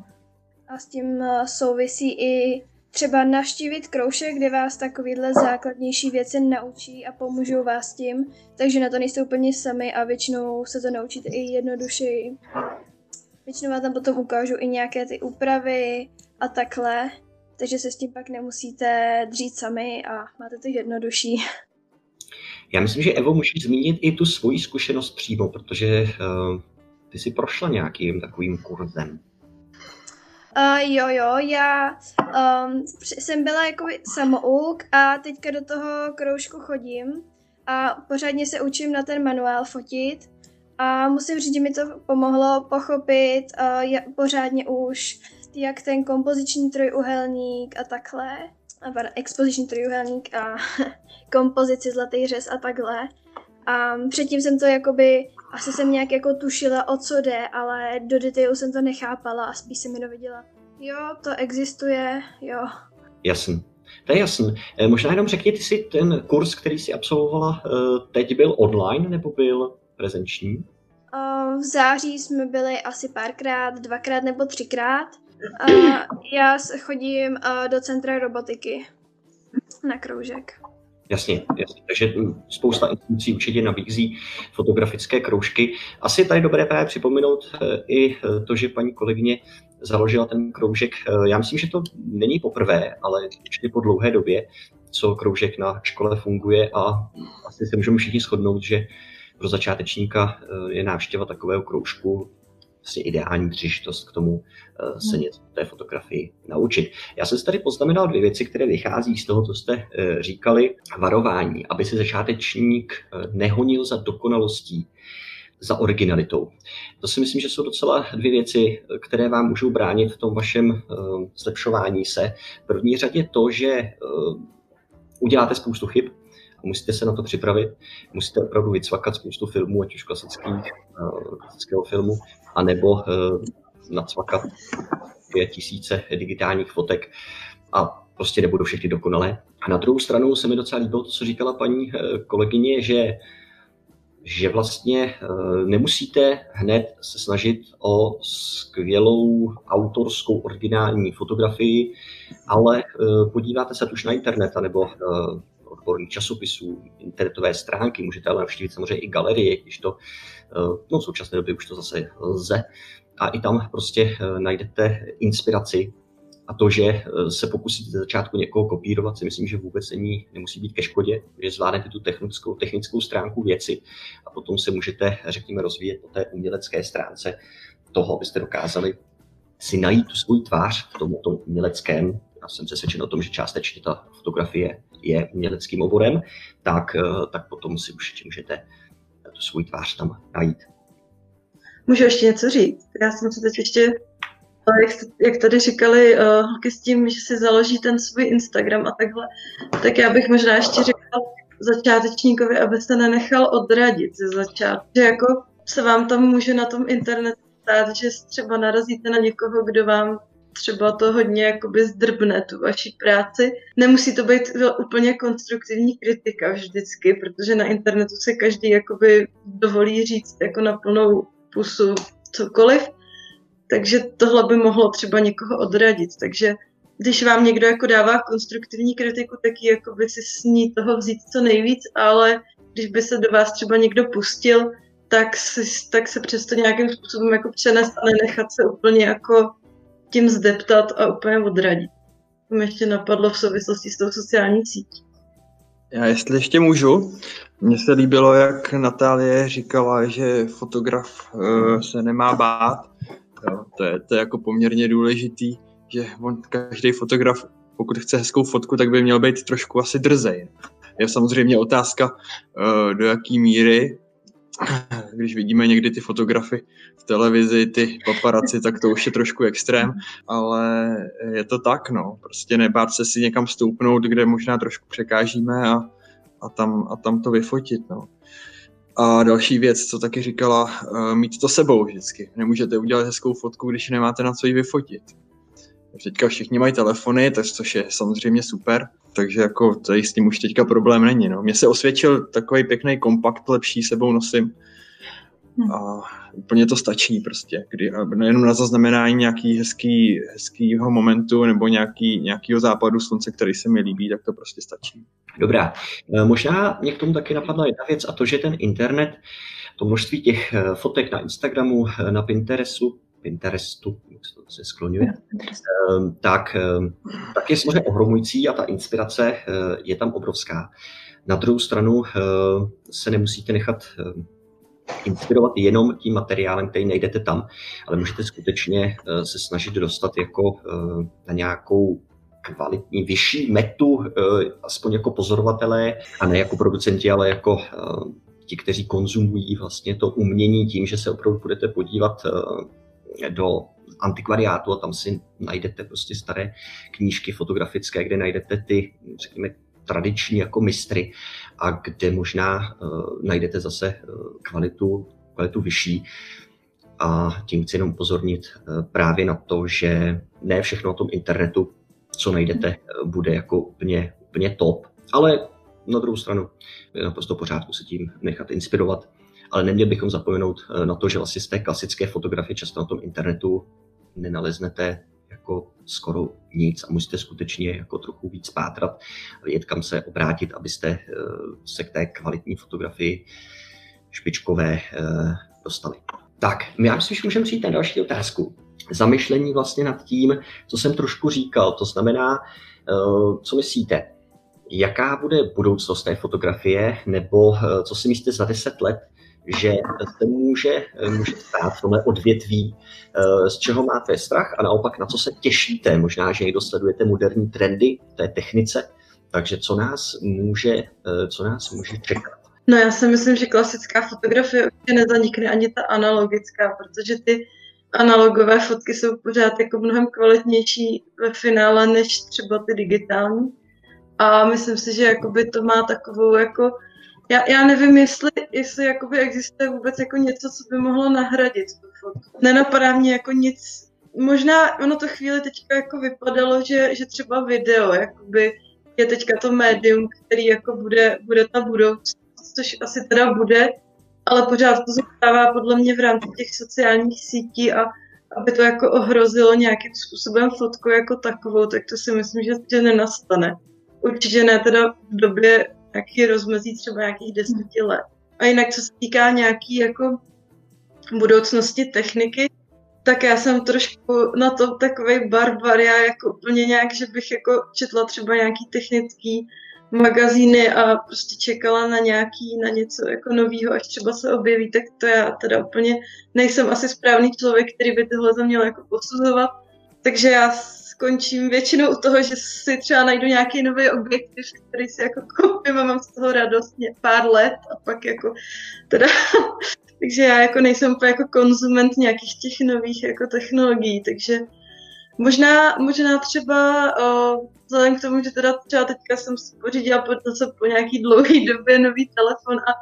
F: A s tím uh, souvisí i třeba navštívit kroužek, kde vás takovýhle základnější věci naučí a pomůžou vás tím, takže na to nejste úplně sami a většinou se to naučíte i jednodušeji. Většinou vám tam potom ukážu i nějaké ty úpravy a takhle, takže se s tím pak nemusíte dřít sami a máte to jednodušší.
B: Já myslím, že Evo můžeš zmínit i tu svoji zkušenost přímo, protože uh, ty jsi prošla nějakým takovým kurzem.
F: Uh, jo, jo, já um, jsem byla jako samouk a teďka do toho kroužku chodím a pořádně se učím na ten manuál fotit a musím říct, že mi to pomohlo pochopit uh, pořádně už, jak ten kompoziční trojuhelník a takhle, a expoziční trojuhelník a kompozici zlatý řez a takhle. A předtím jsem to jakoby, asi jsem nějak jako tušila, o co jde, ale do detailu jsem to nechápala a spíš jsem jenom viděla, jo, to existuje, jo.
B: Jasný. To je jasný. Eh, možná jenom ty si ten kurz, který jsi absolvovala, eh, teď byl online nebo byl prezenční?
F: V září jsme byli asi párkrát, dvakrát nebo třikrát. Já chodím do centra robotiky na kroužek.
B: Jasně, jasně. Takže spousta institucí určitě nabízí fotografické kroužky. Asi tady dobré právě připomenout e, i e, to, že paní kolegyně založila ten kroužek. E, já myslím, že to není poprvé, ale určitě po dlouhé době, co kroužek na škole funguje a asi se můžeme všichni shodnout, že pro začátečníka je návštěva takového kroužku vlastně ideální příležitost k tomu se něco té fotografii naučit. Já jsem si tady poznamenal dvě věci, které vychází z toho, co jste říkali. Varování, aby se začátečník nehonil za dokonalostí, za originalitou. To si myslím, že jsou docela dvě věci, které vám můžou bránit v tom vašem zlepšování se. V první řadě to, že uděláte spoustu chyb, musíte se na to připravit, musíte opravdu vycvakat spoustu filmů, ať už klasických, uh, klasického filmu, anebo uh, nacvakat pět tisíce digitálních fotek a prostě nebudou všechny dokonalé. A na druhou stranu se mi docela líbilo to, co říkala paní kolegyně, že že vlastně eh, nemusíte hned se snažit o skvělou autorskou originální fotografii, ale eh, podíváte se už na internet nebo eh, odborných časopisů, internetové stránky, můžete ale navštívit samozřejmě i galerie, když to, no v současné době už to zase lze, a i tam prostě najdete inspiraci a to, že eh, se pokusíte ze začátku někoho kopírovat, si myslím, že vůbec není, nemusí být ke škodě, že zvládnete tu technickou, technickou stránku věci a potom se můžete, řekněme, rozvíjet po té umělecké stránce toho, abyste dokázali si najít tu svůj tvář v tom, tom uměleckém. Já jsem přesvědčen o tom, že částečně ta fotografie je uměleckým oborem, tak, eh, tak potom si už můžete tu svůj tvář tam najít.
C: Můžu ještě něco říct? Já jsem se teď ještě jak, jak tady říkali uh, holky s tím, že si založí ten svůj Instagram a takhle, tak já bych možná ještě řekla začátečníkovi, aby se nenechal odradit ze začátku. Že jako se vám tam může na tom internetu stát, že třeba narazíte na někoho, kdo vám třeba to hodně jakoby zdrbne tu vaši práci. Nemusí to být úplně konstruktivní kritika vždycky, protože na internetu se každý jakoby dovolí říct jako na plnou pusu cokoliv, takže tohle by mohlo třeba někoho odradit. Takže když vám někdo jako dává konstruktivní kritiku, tak ji jako by si s ní toho vzít co nejvíc, ale když by se do vás třeba někdo pustil, tak, si, tak se přesto nějakým způsobem jako přenést a nenechat se úplně jako tím zdeptat a úplně odradit. To mi ještě napadlo v souvislosti s tou sociální sítí.
G: Já jestli ještě můžu, mně se líbilo, jak Natálie říkala, že fotograf uh, se nemá bát, Jo, to, je, to je jako poměrně důležitý, že on, každý fotograf, pokud chce hezkou fotku, tak by měl být trošku asi drzej. Je samozřejmě otázka, uh, do jaký míry, když vidíme někdy ty fotografy v televizi, ty paparaci, tak to už je trošku extrém, ale je to tak, no. Prostě nebát se si někam stoupnout, kde možná trošku překážíme a, a, tam, a tam to vyfotit, no. A další věc, co taky říkala, uh, mít to sebou vždycky. Nemůžete udělat hezkou fotku, když nemáte na co ji vyfotit. Teďka všichni mají telefony, což je samozřejmě super, takže jako tady s tím už teďka problém není. No. Mně se osvědčil takový pěkný kompakt, lepší sebou nosím. Hm. A úplně to stačí prostě. Kdy, nejenom na zaznamenání nějaký hezký, hezkýho momentu nebo nějaký, nějakýho západu slunce, který se mi líbí, tak to prostě stačí.
B: Dobrá. E, možná mě k tomu taky napadla jedna věc a to, že ten internet, to množství těch e, fotek na Instagramu, e, na Pinterestu, Pinterestu, jak se to skloňuje, tak, tak je samozřejmě ohromující a ta inspirace je tam obrovská. Na druhou stranu se nemusíte nechat inspirovat jenom tím materiálem, který najdete tam, ale můžete skutečně eh, se snažit dostat jako eh, na nějakou kvalitní, vyšší metu, eh, aspoň jako pozorovatelé, a ne jako producenti, ale jako ti, kteří konzumují vlastně to umění tím, že se opravdu budete podívat do antikvariátu a tam si najdete prostě staré knížky fotografické, kde najdete ty, řekněme, tradiční jako mistry a kde možná uh, najdete zase uh, kvalitu, kvalitu vyšší. A tím chci jenom upozornit uh, právě na to, že ne všechno na tom internetu, co najdete, bude jako úplně, úplně top, ale na druhou stranu je naprosto pořádku se tím nechat inspirovat. Ale neměli bychom zapomenout na to, že vlastně z té klasické fotografie často na tom internetu nenaleznete jako skoro nic a musíte skutečně jako trochu víc pátrat, vědět, kam se obrátit, abyste eh, se k té kvalitní fotografii špičkové eh, dostali. Tak, my já myslím, že můžeme přijít na další otázku. Zamyšlení vlastně nad tím, co jsem trošku říkal, to znamená, eh, co myslíte, jaká bude budoucnost té fotografie, nebo co si myslíte za deset let, že se může, může stát v tomhle odvětví, eh, z čeho máte strach a naopak na co se těšíte. Možná, že někdo sledujete moderní trendy v té technice, takže co nás může, eh, co nás může čekat.
C: No já si myslím, že klasická fotografie určitě nezanikne ani ta analogická, protože ty analogové fotky jsou pořád jako mnohem kvalitnější ve finále než třeba ty digitální. A myslím si, že jakoby to má takovou jako já, já nevím, jestli, jestli jakoby existuje vůbec jako něco, co by mohlo nahradit tu fotku. Nenapadá mě jako nic, možná ono to chvíli teďka jako vypadalo, že, že třeba video jakoby je teďka to médium, který jako bude, bude ta budoucnost, což asi teda bude, ale pořád to zůstává podle mě v rámci těch sociálních sítí a aby to jako ohrozilo nějakým způsobem fotku jako takovou, tak to si myslím, že, že nenastane. Určitě ne teda v době nějaký rozmezí třeba nějakých deseti let. A jinak, co se týká nějaký jako budoucnosti techniky, tak já jsem trošku na to takový barbar, já jako úplně nějak, že bych jako četla třeba nějaký technický magazíny a prostě čekala na nějaký, na něco jako novýho, až třeba se objeví, tak to já teda úplně nejsem asi správný člověk, který by tohle to měl jako posuzovat. Takže já skončím většinou u toho, že si třeba najdu nějaký nový objektiv, který si jako koupím a mám z toho radost pár let a pak jako teda, takže já jako nejsem úplně jako konzument nějakých těch nových jako technologií, takže možná, možná třeba o, vzhledem k tomu, že teda třeba teďka jsem si pořídila po, co po nějaký dlouhé době nový telefon a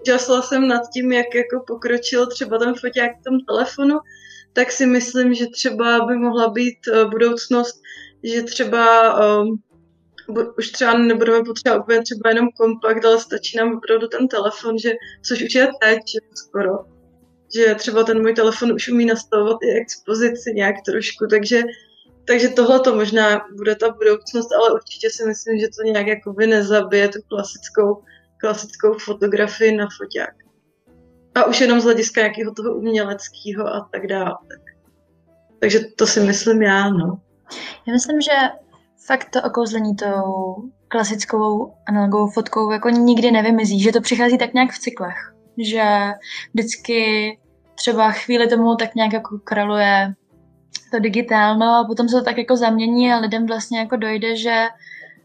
C: úžasla jsem nad tím, jak jako pokročil třeba ten foťák v tom telefonu, tak si myslím, že třeba by mohla být uh, budoucnost, že třeba um, už třeba nebudeme potřebovat úplně třeba jenom kompakt, ale stačí nám opravdu ten telefon, že, což už je teď skoro. Že třeba ten můj telefon už umí nastavovat i expozici nějak trošku, takže, takže tohle to možná bude ta budoucnost, ale určitě si myslím, že to nějak jakoby nezabije tu klasickou, klasickou fotografii na foťák. A už jenom z hlediska nějakého toho uměleckého a tak dále. Takže to si myslím já, no.
D: Já myslím, že fakt to okouzlení tou klasickou analogovou fotkou jako nikdy nevymizí, že to přichází tak nějak v cyklech, že vždycky třeba chvíli tomu tak nějak jako kraluje to digitálno a potom se to tak jako zamění a lidem vlastně jako dojde, že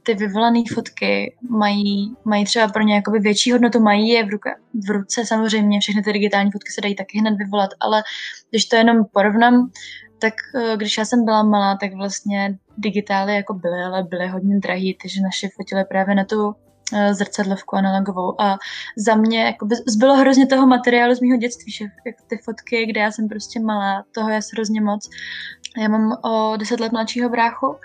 D: ty vyvolané fotky mají, mají třeba pro ně jakoby větší hodnotu, mají je v, ruce, v ruce samozřejmě, všechny ty digitální fotky se dají taky hned vyvolat, ale když to jenom porovnám, tak eh, když já jsem byla malá, tak vlastně digitály jako byly, ale byly hodně drahý, takže naše fotily právě na tu eh, zrcadlovku analogovou. A za mě jako zbylo hrozně toho materiálu z mého dětství, že ty fotky, kde já jsem prostě malá, toho je hrozně moc. Já mám o deset let mladšího bráchu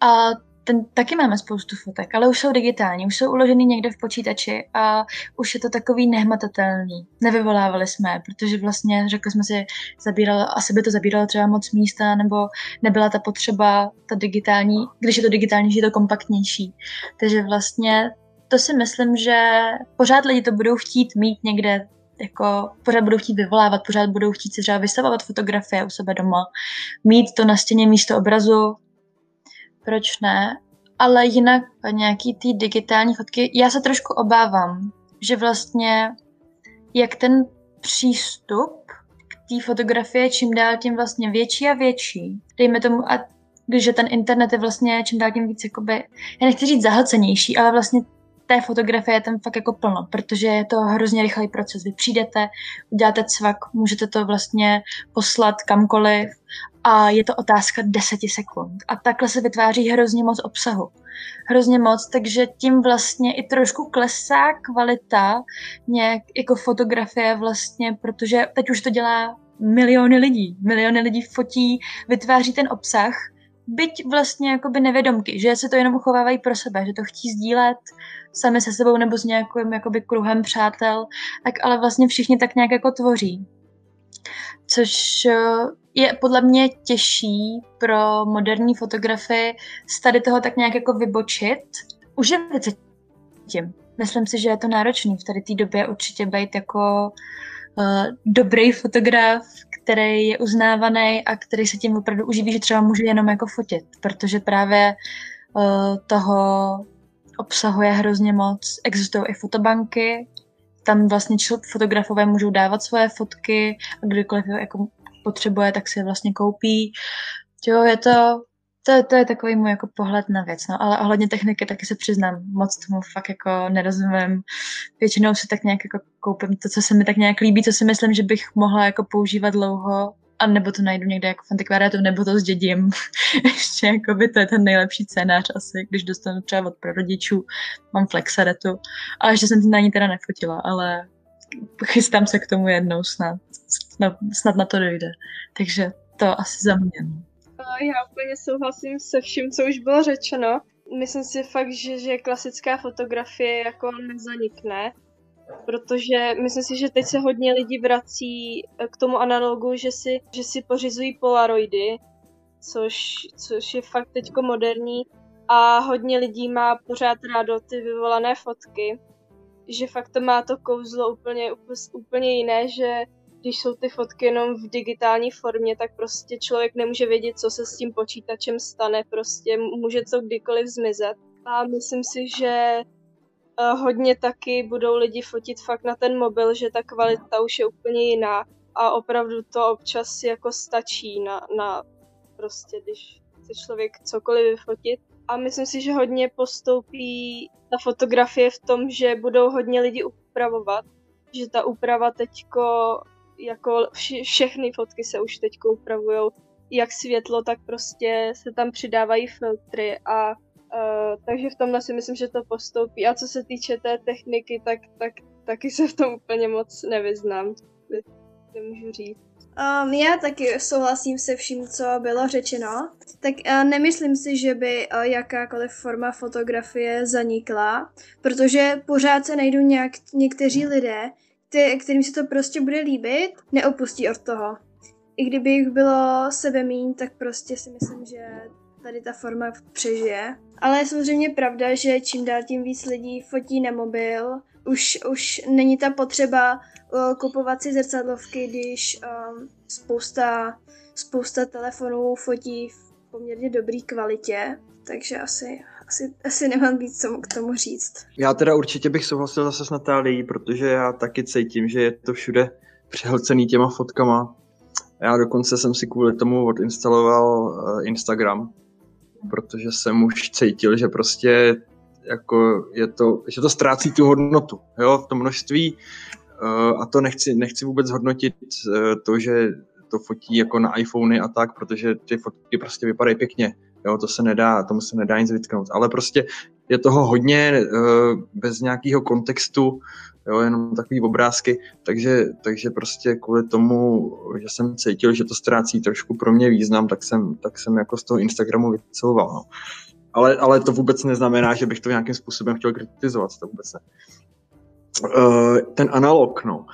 D: a ten taky máme spoustu fotek, ale už jsou digitální, už jsou uložený někde v počítači a už je to takový nehmatatelný. Nevyvolávali jsme, protože vlastně, řekli jsme si, zabíralo, asi by to zabíralo třeba moc místa, nebo nebyla ta potřeba, ta digitální, když je to digitální, je to kompaktnější. Takže vlastně to si myslím, že pořád lidi to budou chtít mít někde jako pořád budou chtít vyvolávat, pořád budou chtít si třeba vystavovat fotografie u sebe doma, mít to na stěně místo obrazu, proč ne? Ale jinak nějaký ty digitální fotky, já se trošku obávám, že vlastně jak ten přístup k té fotografie čím dál tím vlastně větší a větší. Dejme tomu, a že ten internet je vlastně čím dál tím víc jakoby, já nechci říct zahlcenější, ale vlastně té fotografie je tam fakt jako plno, protože je to hrozně rychlý proces. Vy přijdete, uděláte cvak, můžete to vlastně poslat kamkoliv a je to otázka deseti sekund. A takhle se vytváří hrozně moc obsahu. Hrozně moc, takže tím vlastně i trošku klesá kvalita nějak jako fotografie vlastně, protože teď už to dělá miliony lidí. Miliony lidí fotí, vytváří ten obsah, byť vlastně jakoby nevědomky, že se to jenom uchovávají pro sebe, že to chtí sdílet sami se sebou nebo s nějakým jakoby kruhem přátel, tak ale vlastně všichni tak nějak jako tvoří. Což eh, je podle mě těžší pro moderní fotografii z tady toho tak nějak jako vybočit. Uživit se tím. Myslím si, že je to náročný v tady té době určitě být jako uh, dobrý fotograf, který je uznávaný a který se tím opravdu uživí, že třeba může jenom jako fotit, protože právě uh, toho obsahuje hrozně moc. Existují i fotobanky, tam vlastně fotografové můžou dávat svoje fotky a kdykoliv jako potřebuje, tak si je vlastně koupí. Jo, je to, to, to je takový můj jako pohled na věc, no, ale ohledně techniky taky se přiznám, moc tomu fakt jako nerozumím. Většinou si tak nějak jako koupím to, co se mi tak nějak líbí, co si myslím, že bych mohla jako používat dlouho a nebo to najdu někde jako v antikvariátu, nebo to zdědím. Ještě jako by to je ten nejlepší scénář asi, když dostanu třeba od prarodičů, mám flexaretu. A ještě jsem na ní teda nefotila, ale chystám se k tomu jednou snad. Snad, snad na to dojde. Takže to asi za mě.
E: Já úplně souhlasím se vším, co už bylo řečeno. Myslím si fakt, že, že klasická fotografie jako nezanikne, protože myslím si, že teď se hodně lidí vrací k tomu analogu, že si, že si pořizují polaroidy, což, což je fakt teďko moderní a hodně lidí má pořád rádo ty vyvolané fotky, že fakt to má to kouzlo úplně, úplně jiné, že když jsou ty fotky jenom v digitální formě, tak prostě člověk nemůže vědět, co se s tím počítačem stane, prostě může to kdykoliv zmizet. A myslím si, že eh, hodně taky budou lidi fotit fakt na ten mobil, že ta kvalita už je úplně jiná a opravdu to občas jako stačí na, na prostě, když chce člověk cokoliv vyfotit. A myslím si, že hodně postoupí ta fotografie v tom, že budou hodně lidi upravovat, že ta úprava teďko jako vši, všechny fotky se už teď upravují, jak světlo, tak prostě se tam přidávají filtry a uh, takže v tomhle si myslím, že to postoupí. A co se týče té techniky, tak, tak taky se v tom úplně moc nevyznám, nemůžu říct.
F: Um, já taky souhlasím se vším, co bylo řečeno. Tak uh, nemyslím si, že by uh, jakákoliv forma fotografie zanikla, protože pořád se najdou nějak, někteří lidé, ty, kterým se to prostě bude líbit, neopustí od toho. I kdyby jich bylo sebe míň, tak prostě si myslím, že tady ta forma přežije. Ale je samozřejmě pravda, že čím dál tím víc lidí fotí na mobil, už, už není ta potřeba uh, kupovat si zrcadlovky, když um, spousta, spousta telefonů fotí v poměrně dobré kvalitě, takže asi, asi, asi nemám víc co k tomu říct.
G: Já teda určitě bych souhlasil zase s Natálií, protože já taky cítím, že je to všude přehlcený těma fotkama. Já dokonce jsem si kvůli tomu odinstaloval eh, Instagram, protože jsem už cítil, že prostě jako je to, že to ztrácí tu hodnotu, jo, v tom množství eh, a to nechci, nechci vůbec hodnotit eh, to, že to fotí jako na iPhony a tak, protože ty fotky prostě vypadají pěkně. Jo, to se nedá, tomu se nedá nic vytknout. Ale prostě je toho hodně uh, bez nějakého kontextu, jo, jenom takový obrázky, takže, takže prostě kvůli tomu, že jsem cítil, že to ztrácí trošku pro mě význam, tak jsem, tak jsem jako z toho Instagramu vycouval. No. Ale, ale to vůbec neznamená, že bych to nějakým způsobem chtěl kritizovat, to vůbec ne. Uh, ten analog, no,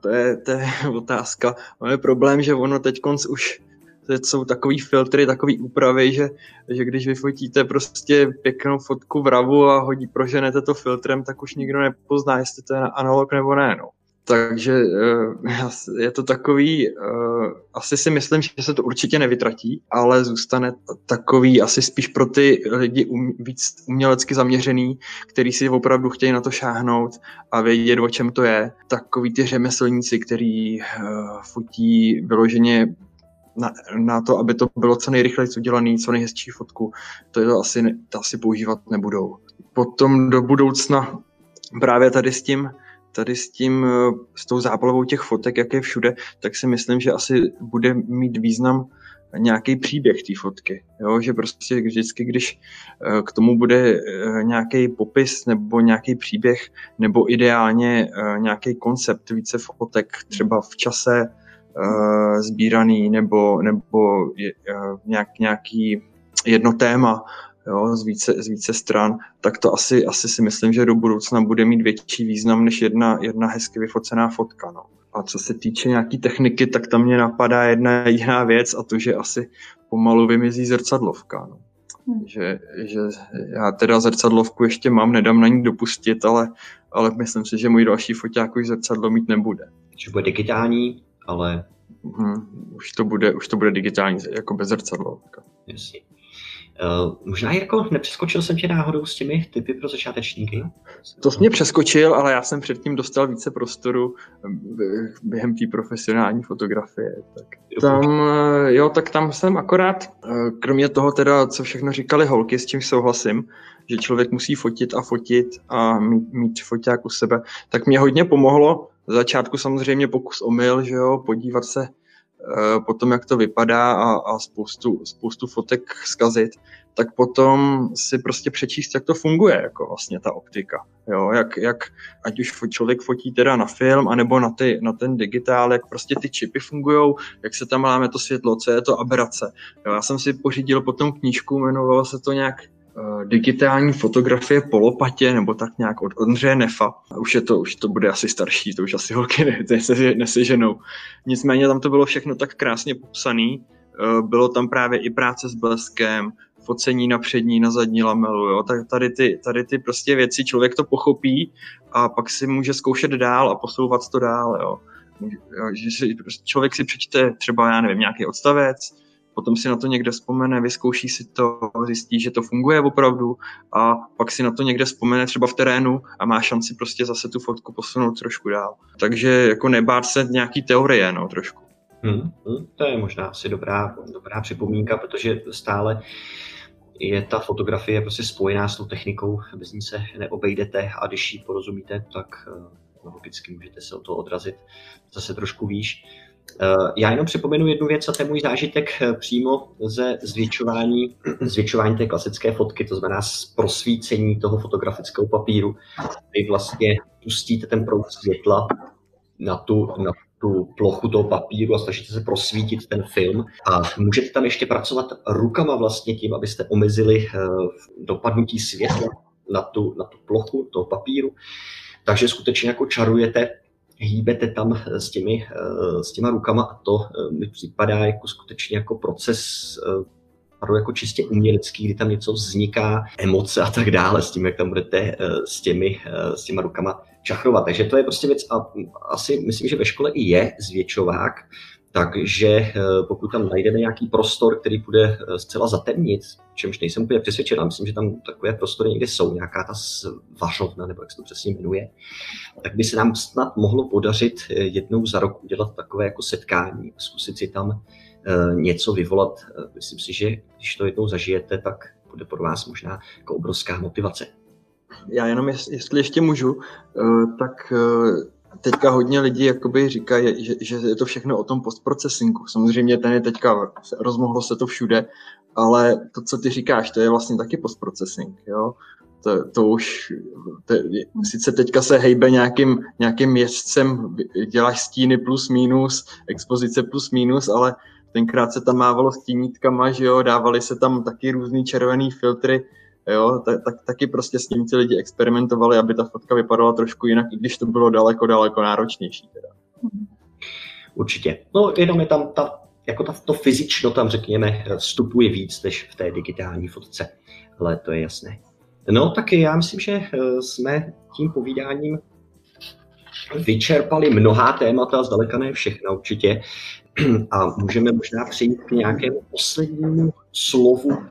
G: to je, to je otázka. Máme problém, že ono teď už teď jsou takový filtry, takový úpravy, že, že když vyfotíte prostě pěknou fotku v ravu a hodí, proženete to filtrem, tak už nikdo nepozná, jestli to je analog nebo ne. No. Takže eh, je to takový, eh, asi si myslím, že se to určitě nevytratí, ale zůstane takový asi spíš pro ty lidi um, víc umělecky zaměřený, který si opravdu chtějí na to šáhnout a vědět, o čem to je. Takový ty řemeslníci, který eh, fotí vyloženě na, na to, aby to bylo co nejrychleji udělané, co nejhezčí fotku, to, je to, asi, to asi používat nebudou. Potom do budoucna právě tady s tím, tady s tím, s tou záplavou těch fotek, jak je všude, tak si myslím, že asi bude mít význam nějaký příběh té fotky. Jo? Že prostě vždycky, když eh, k tomu bude eh, nějaký popis nebo nějaký příběh, nebo ideálně eh, nějaký koncept více fotek, třeba v čase, uh, sbíraný nebo, nebo je, uh, nějak, nějaký jedno téma jo, z, více, z více stran, tak to asi, asi si myslím, že do budoucna bude mít větší význam než jedna, jedna hezky vyfocená fotka. No. A co se týče nějaký techniky, tak tam mě napadá jedna jiná věc a to, že asi pomalu vymizí zrcadlovka. No. Hmm. Že, že já teda zrcadlovku ještě mám, nedám na ní dopustit, ale, ale myslím si, že můj další foťák už zrcadlo mít nebude.
B: Že bude digitální, ale...
G: Hmm, už, to bude, už to bude digitální, jako bez zrcadlo.
B: Jasně. Uh, možná, Jirko, nepřeskočil jsem tě náhodou s těmi typy pro začátečníky?
G: To jsi mě přeskočil, ale já jsem předtím dostal více prostoru během té profesionální fotografie. Tak tam, jo, tak tam jsem akorát, kromě toho teda, co všechno říkali holky, s čím souhlasím, že člověk musí fotit a fotit a mít, mít foťák u sebe, tak mě hodně pomohlo. V začátku samozřejmě pokus omyl, že jo, podívat se uh, potom, jak to vypadá a, a spoustu, spoustu fotek zkazit, tak potom si prostě přečíst, jak to funguje, jako vlastně ta optika. Jo, jak, jak ať už člověk fotí teda na film, anebo na, ty, na ten digitál, jak prostě ty čipy fungují, jak se tam máme to světlo, co je to aberace. Jo, já jsem si pořídil potom knížku, jmenovalo se to nějak Eh, digitální fotografie po lopatě, nebo tak nějak od Ondřeje Nefa. Už je to, už to bude asi starší, to už asi holky ne, neseženou. Nicméně tam to bylo všechno tak krásně popsané. Eh, bylo tam právě i práce s bleskem, focení na přední, na zadní lamelu, jo. Tak tady ty, tady ty prostě věci člověk to pochopí a pak si může zkoušet dál a posouvat to dál, jo. Že si, člověk si přečte třeba, já nevím, nějaký odstavec, potom si na to někde vzpomene, vyzkouší si to, zjistí, že to funguje opravdu a pak si na to někde vzpomene třeba v terénu a má šanci prostě zase tu fotku posunout trošku dál. Takže jako nebát se nějaký teorie, no, trošku.
B: Hmm, hmm, to je možná asi dobrá, dobrá připomínka, protože stále je ta fotografie prostě spojená s tou technikou, bez ní se neobejdete a když ji porozumíte, tak eh, logicky můžete se o to odrazit zase trošku výš. Eh, já jenom připomenu jednu věc, a to je můj zážitek eh, přímo ze zvětšování, zvětšování té klasické fotky, to znamená z prosvícení toho fotografického papíru, kdy vlastně pustíte ten proud světla na tu, na tu plochu toho papíru a snažíte se prosvítit ten film a můžete tam ještě pracovat rukama vlastně tím, abyste omezili eh, dopadnutí světla na tu, na tu plochu toho papíru. Takže skutečně jako čarujete hýbete tam eh, s, těmi, eh, s těma rukama a to eh, mi připadá jako skutečně jako proces jako čistě umělecký, kdy tam něco vzniká, emoce a tak dále s tím, jak tam budete s těmi, s těma rukama čachrovat. Takže to je prostě věc a asi myslím, že ve škole i je zvětšovák, takže eh, pokud tam najdeme nějaký prostor, který bude eh, zcela zatemnit, čemž nejsem úplně přesvědčen, myslím, že tam takové prostory někde jsou, nějaká ta vařovna, nebo jak se to přesně jmenuje, tak by se nám snad mohlo podařit eh, jednou za rok udělat takové jako setkání, zkusit si tam něco vyvolat. Myslím si, že když to jednou zažijete, tak bude pro vás možná jako obrovská motivace.
G: Já jenom, jestli ještě můžu, tak teďka hodně lidí jakoby říkají, že, že je to všechno o tom postprocesingu. Samozřejmě ten je teďka, rozmohlo se to všude, ale to, co ty říkáš, to je vlastně taky postprocesing, jo. To, to už, to, sice teďka se hejbe nějakým, nějakým městcem, děláš stíny plus minus, expozice plus minus, ale tenkrát se tam mávalo stínítkama, že jo, dávali se tam taky různý červený filtry, jo, tak, tak, taky prostě s tím ti lidi experimentovali, aby ta fotka vypadala trošku jinak, i když to bylo daleko, daleko náročnější. Teda.
B: Určitě. No jenom je tam ta, jako ta, to fyzično tam, řekněme, vstupuje víc než v té digitální fotce, ale to je jasné. No tak já myslím, že eh, jsme tím povídáním vyčerpali mnohá témata, zdaleka ne všechno určitě. A můžeme možná přijít k nějakému poslednímu slovu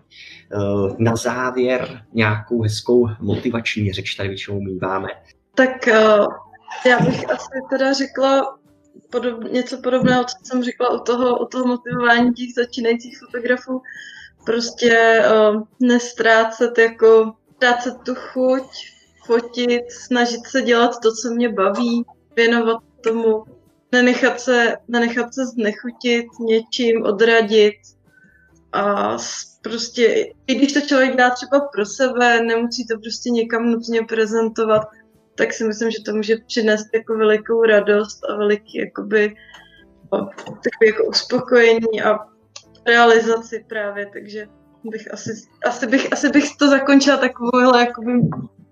B: Eh, na závěr nějakou hezkou motivační řeč tady většinou míváme?
C: Tak eh, já bych asi teda řekla podob, něco podobného, co jsem řekla u toho, u toho motivování těch začínajících fotografů. Prostě uh, nestrácet jako, ztrácet tu chuť, fotit, snažit se dělat to, co mě baví, věnovat tomu, nenechat se, nenechat se znechutit něčím, odradit a prostě, i když to člověk dá třeba pro sebe, nemusí to prostě někam nutně prezentovat, tak si myslím, že to může přinést jako velikou radost a veliký jakoby takové jako uspokojení a realizaci právě, takže bych asi, asi, bych, asi bych to zakončila takovouhle jakoby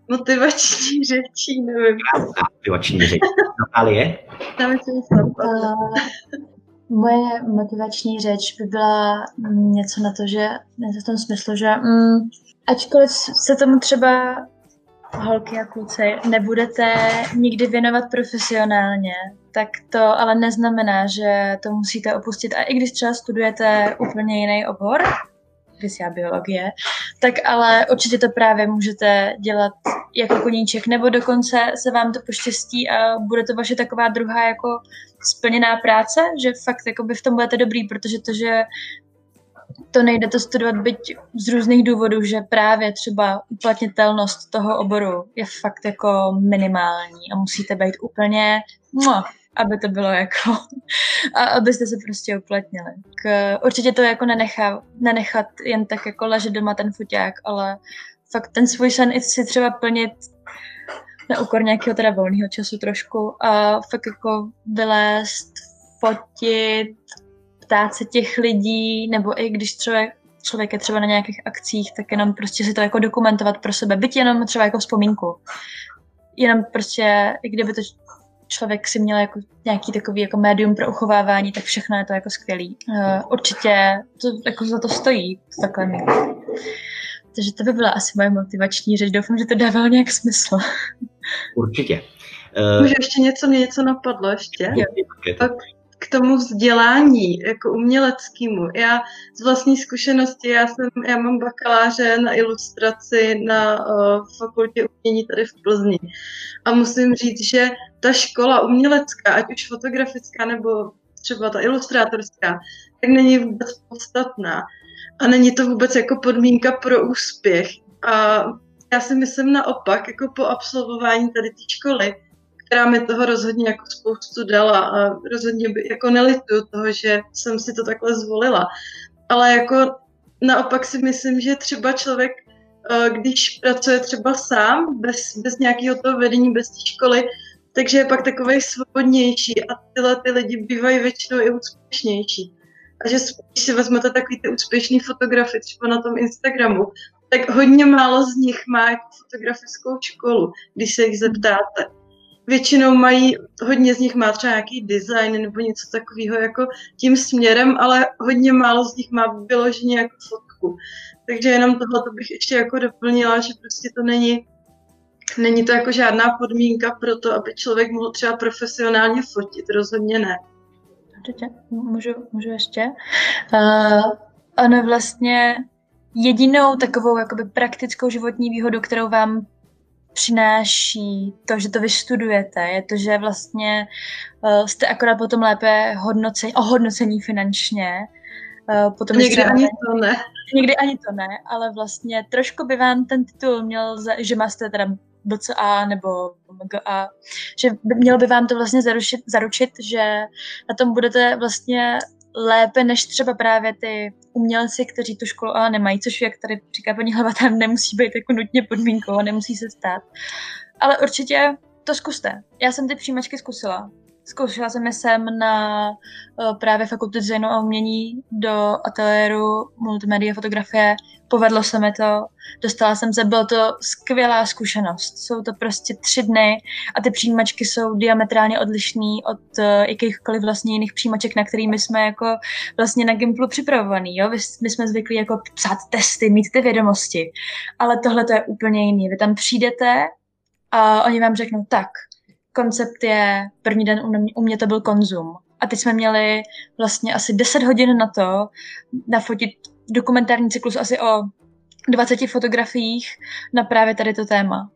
C: motivační řečí, nevím.
B: Motivační řeč. Natálie?
C: Já myslím,
D: Moje motivační řeč by byla něco na to, že v tom smyslu, že mm, ačkoliv se tomu třeba holky a kluci nebudete nikdy věnovat profesionálně, tak to ale neznamená, že to musíte opustit. A i když třeba studujete úplně jiný obor, fyzia biologie, tak ale určitě to právě můžete dělat jako koníček, nebo dokonce se vám to poštěstí a bude to vaše taková druhá jako splněná práce, že fakt jako by v tom budete dobrý, protože to, že to nejde to studovat byť z různých důvodů, že právě třeba uplatnitelnost toho oboru je fakt jako minimální a musíte být úplně, no, aby to bylo jako, a abyste se prostě uplatnili. K, určitě to jako nenechá, nenechat jen tak jako ležet doma ten foťák, ale fakt ten svůj sen i si třeba plnit na úkor nějakého teda volného času trošku a fakt jako vylézt, fotit, ptát se těch lidí, nebo i když třeba člověk je třeba na nějakých akcích, tak jenom prostě si to jako dokumentovat pro sebe, byť jenom třeba jako vzpomínku. Jenom prostě, i kdyby to člověk si měl jako nějaký takový jako médium pro uchovávání, tak všechno je to jako skvělý. Uh, určitě to jako za to stojí takhle mít. Takže to by byla asi moje motivační řeč. Doufám, že to dávalo nějak smysl.
B: Určitě.
C: Uh, Může ještě něco, mě něco napadlo ještě? Jo. Tak k tomu vzdělání, jako uměleckému. Já z vlastní zkušenosti, já, jsem, já mám bakaláře na ilustraci na uh, fakultě umění tady v Plzni. A musím říct, že ta škola umělecká, ať už fotografická nebo třeba ta ilustrátorská, tak není vůbec podstatná. A není to vůbec jako podmínka pro úspěch. A já si myslím naopak, jako po absolvování tady té školy, která mi toho rozhodně jako spoustu dala a rozhodně by, jako nelitu toho, že jsem si to takhle zvolila. Ale jako naopak si myslím, že třeba člověk, eh, když pracuje třeba sám, bez, bez nějakého toho vedení, bez té školy, takže je pak takový svobodnější a tyhle ty lidi bývají většinou i úspěšnější. A že když si vezmete takový ty úspěšný fotografy třeba na tom Instagramu, tak hodně málo z nich má jako fotografickou školu, když se jich zeptáte většinou mají, hodně z nich má třeba nějaký design nebo něco takového jako tím směrem, ale hodně málo z nich má vyloženě jako fotku. Takže jenom tohle bych ještě jako doplnila, že prostě to není, není to jako žádná podmínka pro to, aby člověk mohl třeba profesionálně fotit, rozhodně ne.
D: Určitě, můžu, můžu ještě. Uh, ono vlastně jedinou takovou jakoby praktickou životní výhodu, kterou vám přináší to, že to vystudujete, je to, že vlastně uh, jste akorát potom lépe hodnocení, ohodnocení finančně.
C: Uh, potom někdy ani to ne.
D: Někdy ani to ne, ale vlastně trošku by vám ten titul měl, za, že máte teda BCA nebo MGA, že by, mělo by vám to vlastně zaručit, zaručit, že na tom budete vlastně lépe než třeba právě ty umělci, kteří tu školu ale nemají, což jak tady říká paní hlava, tam nemusí být jako nutně podmínkou a nemusí se stát. Ale určitě to zkuste. Já jsem ty přijímačky zkusila. Zkoušela jsem je sem na uh, právě fakultu designu a umění do ateliéru multimedia fotografie. Povedlo se mi to, dostala jsem se, byla to skvělá zkušenost. Jsou to prostě tři dny a ty přijímačky jsou diametrálně odlišný od uh, jakýchkoliv vlastně jiných přijímaček, na kterými jsme jako vlastně na Gimplu připravovaný. Jo? My jsme zvyklí jako psát testy, mít ty vědomosti, ale tohle to je úplně jiný. Vy tam přijdete a oni vám řeknou tak, koncept je, první den u mě to byl konzum. A teď jsme měli vlastně asi 10 hodin na to nafotit dokumentární cyklus asi o 20 fotografiích na právě tady to téma.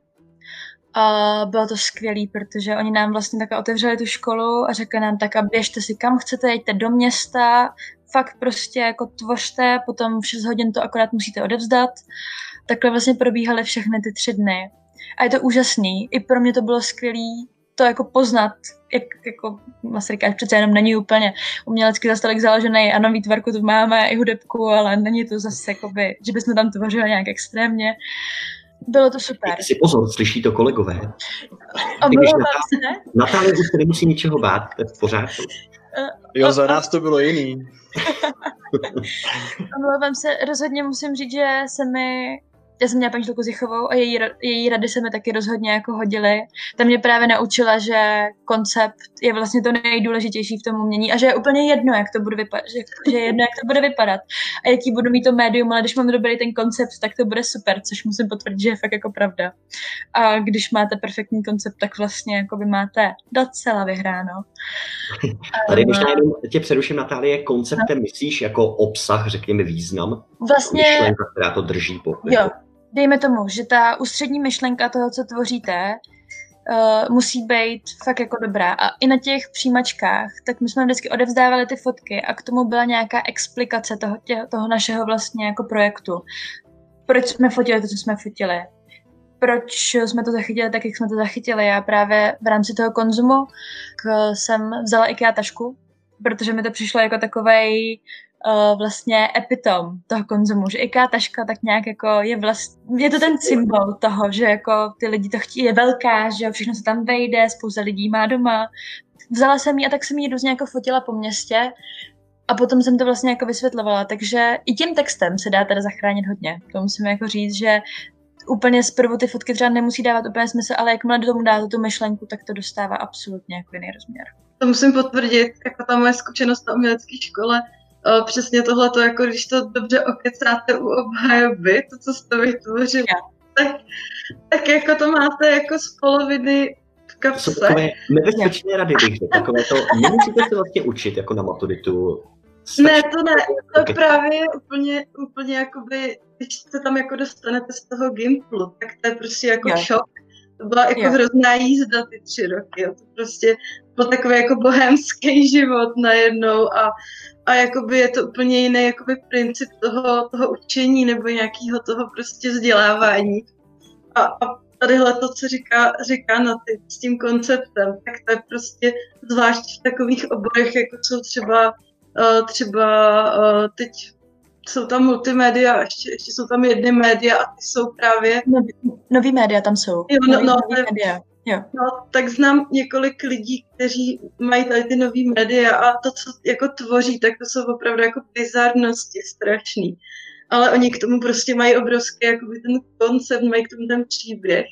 D: A bylo to skvělé, protože oni nám vlastně tak otevřeli tu školu a řekli nám tak, a běžte si kam chcete, jeďte do města, fakt prostě jako tvořte, potom v 6 hodin to akorát musíte odevzdat. Takhle vlastně probíhaly všechny ty tři dny. A je to úžasný. I pro mě to bylo skvělé to jako poznat, jak jako Masaryk přece jenom není úplně umělecky zase tolik založený, ano, výtvarku tu máme, i hudebku, ale není to zase jakoby, že bychom tam tvořili nějak extrémně. Bylo to super.
B: Dejte si pozor, slyší to kolegové.
D: Omlouvám se.
B: Natálie už se nemusí ničeho bát, to je v pořádku.
G: Uh, jo, za nás to bylo jiný.
D: Omlouvám se, rozhodně musím říct, že se mi já jsem měla paní Zichovou a její, její rady se mi taky rozhodně jako hodily. Ta mě právě naučila, že koncept je vlastně to nejdůležitější v tom umění a že je úplně jedno, jak to bude vypadat, že, že je jedno, jak to bude vypadat a jaký budu mít to médium, ale když mám dobrý ten koncept, tak to bude super, což musím potvrdit, že je fakt jako pravda. A když máte perfektní koncept, tak vlastně jako by máte docela vyhráno.
B: Tady možná jenom tě přeruším, Natálie, konceptem no. myslíš jako obsah, řekněme význam?
D: Vlastně...
B: Myšlenka, která to drží po.
D: Jo, dejme tomu, že ta ústřední myšlenka toho, co tvoříte, uh, musí být fakt jako dobrá. A i na těch přijímačkách, tak my jsme vždycky odevzdávali ty fotky a k tomu byla nějaká explikace toho, tě, toho našeho vlastně jako projektu. Proč jsme fotili to, co jsme fotili? Proč jsme to zachytili tak, jak jsme to zachytili? Já právě v rámci toho konzumu jsem vzala IKEA tašku, protože mi to přišlo jako takovej uh, vlastně epitom toho konzumu, že IKEA taška tak nějak jako je vlastně, je to ten symbol toho, že jako ty lidi to chtějí, je velká, že všechno se tam vejde, spousta lidí má doma. Vzala jsem ji a tak jsem ji různě jako fotila po městě a potom jsem to vlastně jako vysvětlovala, takže i tím textem se dá teda zachránit hodně. To musím jako říct, že úplně zprvu ty fotky třeba nemusí dávat úplně smysl, ale jakmile do tomu dáte tu myšlenku, tak to dostává absolutně jako jiný rozměr.
C: To musím potvrdit, jako ta moje zkušenost na umělecké škole, přesně tohle, jako když to dobře okecáte u obhajoby, to, co jste vytvořili, tak, tak jako to máte jako z poloviny v kapse.
B: Jsou takové nebezpečné rady, bych řekl. Takové to, nemusíte se vlastně učit jako na maturitu.
C: Stačí ne, to ne, to je právě úplně, úplně jakoby, když se tam jako dostanete z toho Gimplu, tak to je prostě jako jo. šok. To byla jako jo. hrozná jízda ty tři roky. Jo. To prostě byl takový jako bohemský život najednou a a jakoby je to úplně jiný jakoby princip toho, toho učení nebo nějakého toho prostě vzdělávání. A, a tadyhle to, co říká, říká na ty, s tím konceptem, tak to je prostě zvlášť v takových oborech, jako jsou třeba, uh, třeba uh, teď jsou tam multimédia, ještě, ještě jsou tam jedny média a ty jsou právě...
D: Nový, nový média tam jsou.
C: Jo, no,
D: nový,
C: no,
D: nový média. Jo.
C: No, tak znám několik lidí, kteří mají tady ty nový média a to, co jako tvoří, tak to jsou opravdu jako bizarnosti strašný. Ale oni k tomu prostě mají obrovský jakoby ten koncept, mají k tomu ten příběh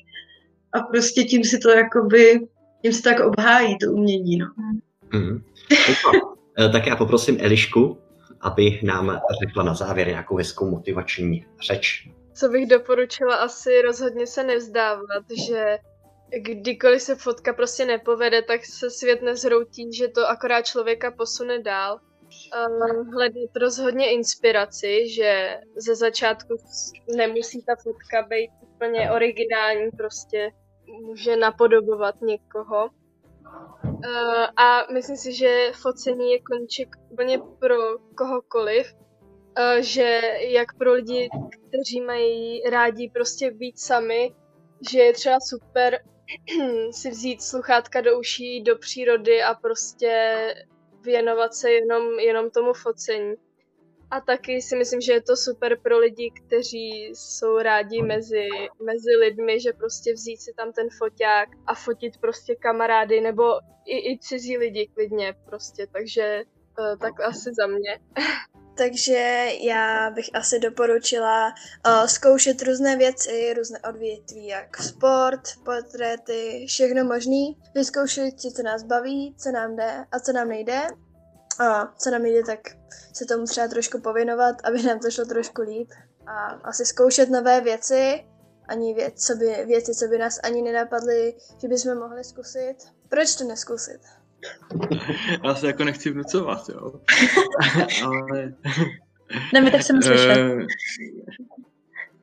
C: a prostě tím si to jakoby, tím si tak obhájí to umění, no.
B: Mm. tak já poprosím Elišku, aby nám řekla na závěr nějakou hezkou motivační řeč.
E: Co bych doporučila, asi rozhodně se nevzdávat, že kdykoliv se fotka prostě nepovede, tak se svět nezhroutí, že to akorát člověka posune dál. Hledat rozhodně inspiraci, že ze začátku nemusí ta fotka být úplně originální, prostě může napodobovat někoho. A myslím si, že focení je konček úplně pro kohokoliv, že jak pro lidi, kteří mají rádi prostě být sami, že je třeba super si vzít sluchátka do uší, do přírody a prostě věnovat se jenom, jenom tomu focení. A taky si myslím, že je to super pro lidi, kteří jsou rádi mezi, mezi lidmi, že prostě vzít si tam ten foťák a fotit prostě kamarády nebo i, i cizí lidi klidně prostě, takže uh, tak asi za mě.
F: Takže já bych asi doporučila uh, zkoušet různé věci, různé odvětví, jak sport, portréty, všechno možný. Vyzkoušet si, co nás baví, co nám jde a co nám nejde. A co nám nejde, tak se tomu třeba trošku pověnovat, aby nám to šlo trošku líp. A asi zkoušet nové věci, ani věc, co by, věci, co by nás ani nenapadly, že bychom mohli zkusit. Proč to neskusit?
G: Já se jako nechci vnucovat, jo. Ale...
D: Ne, my tak chceme slyšet. Uh,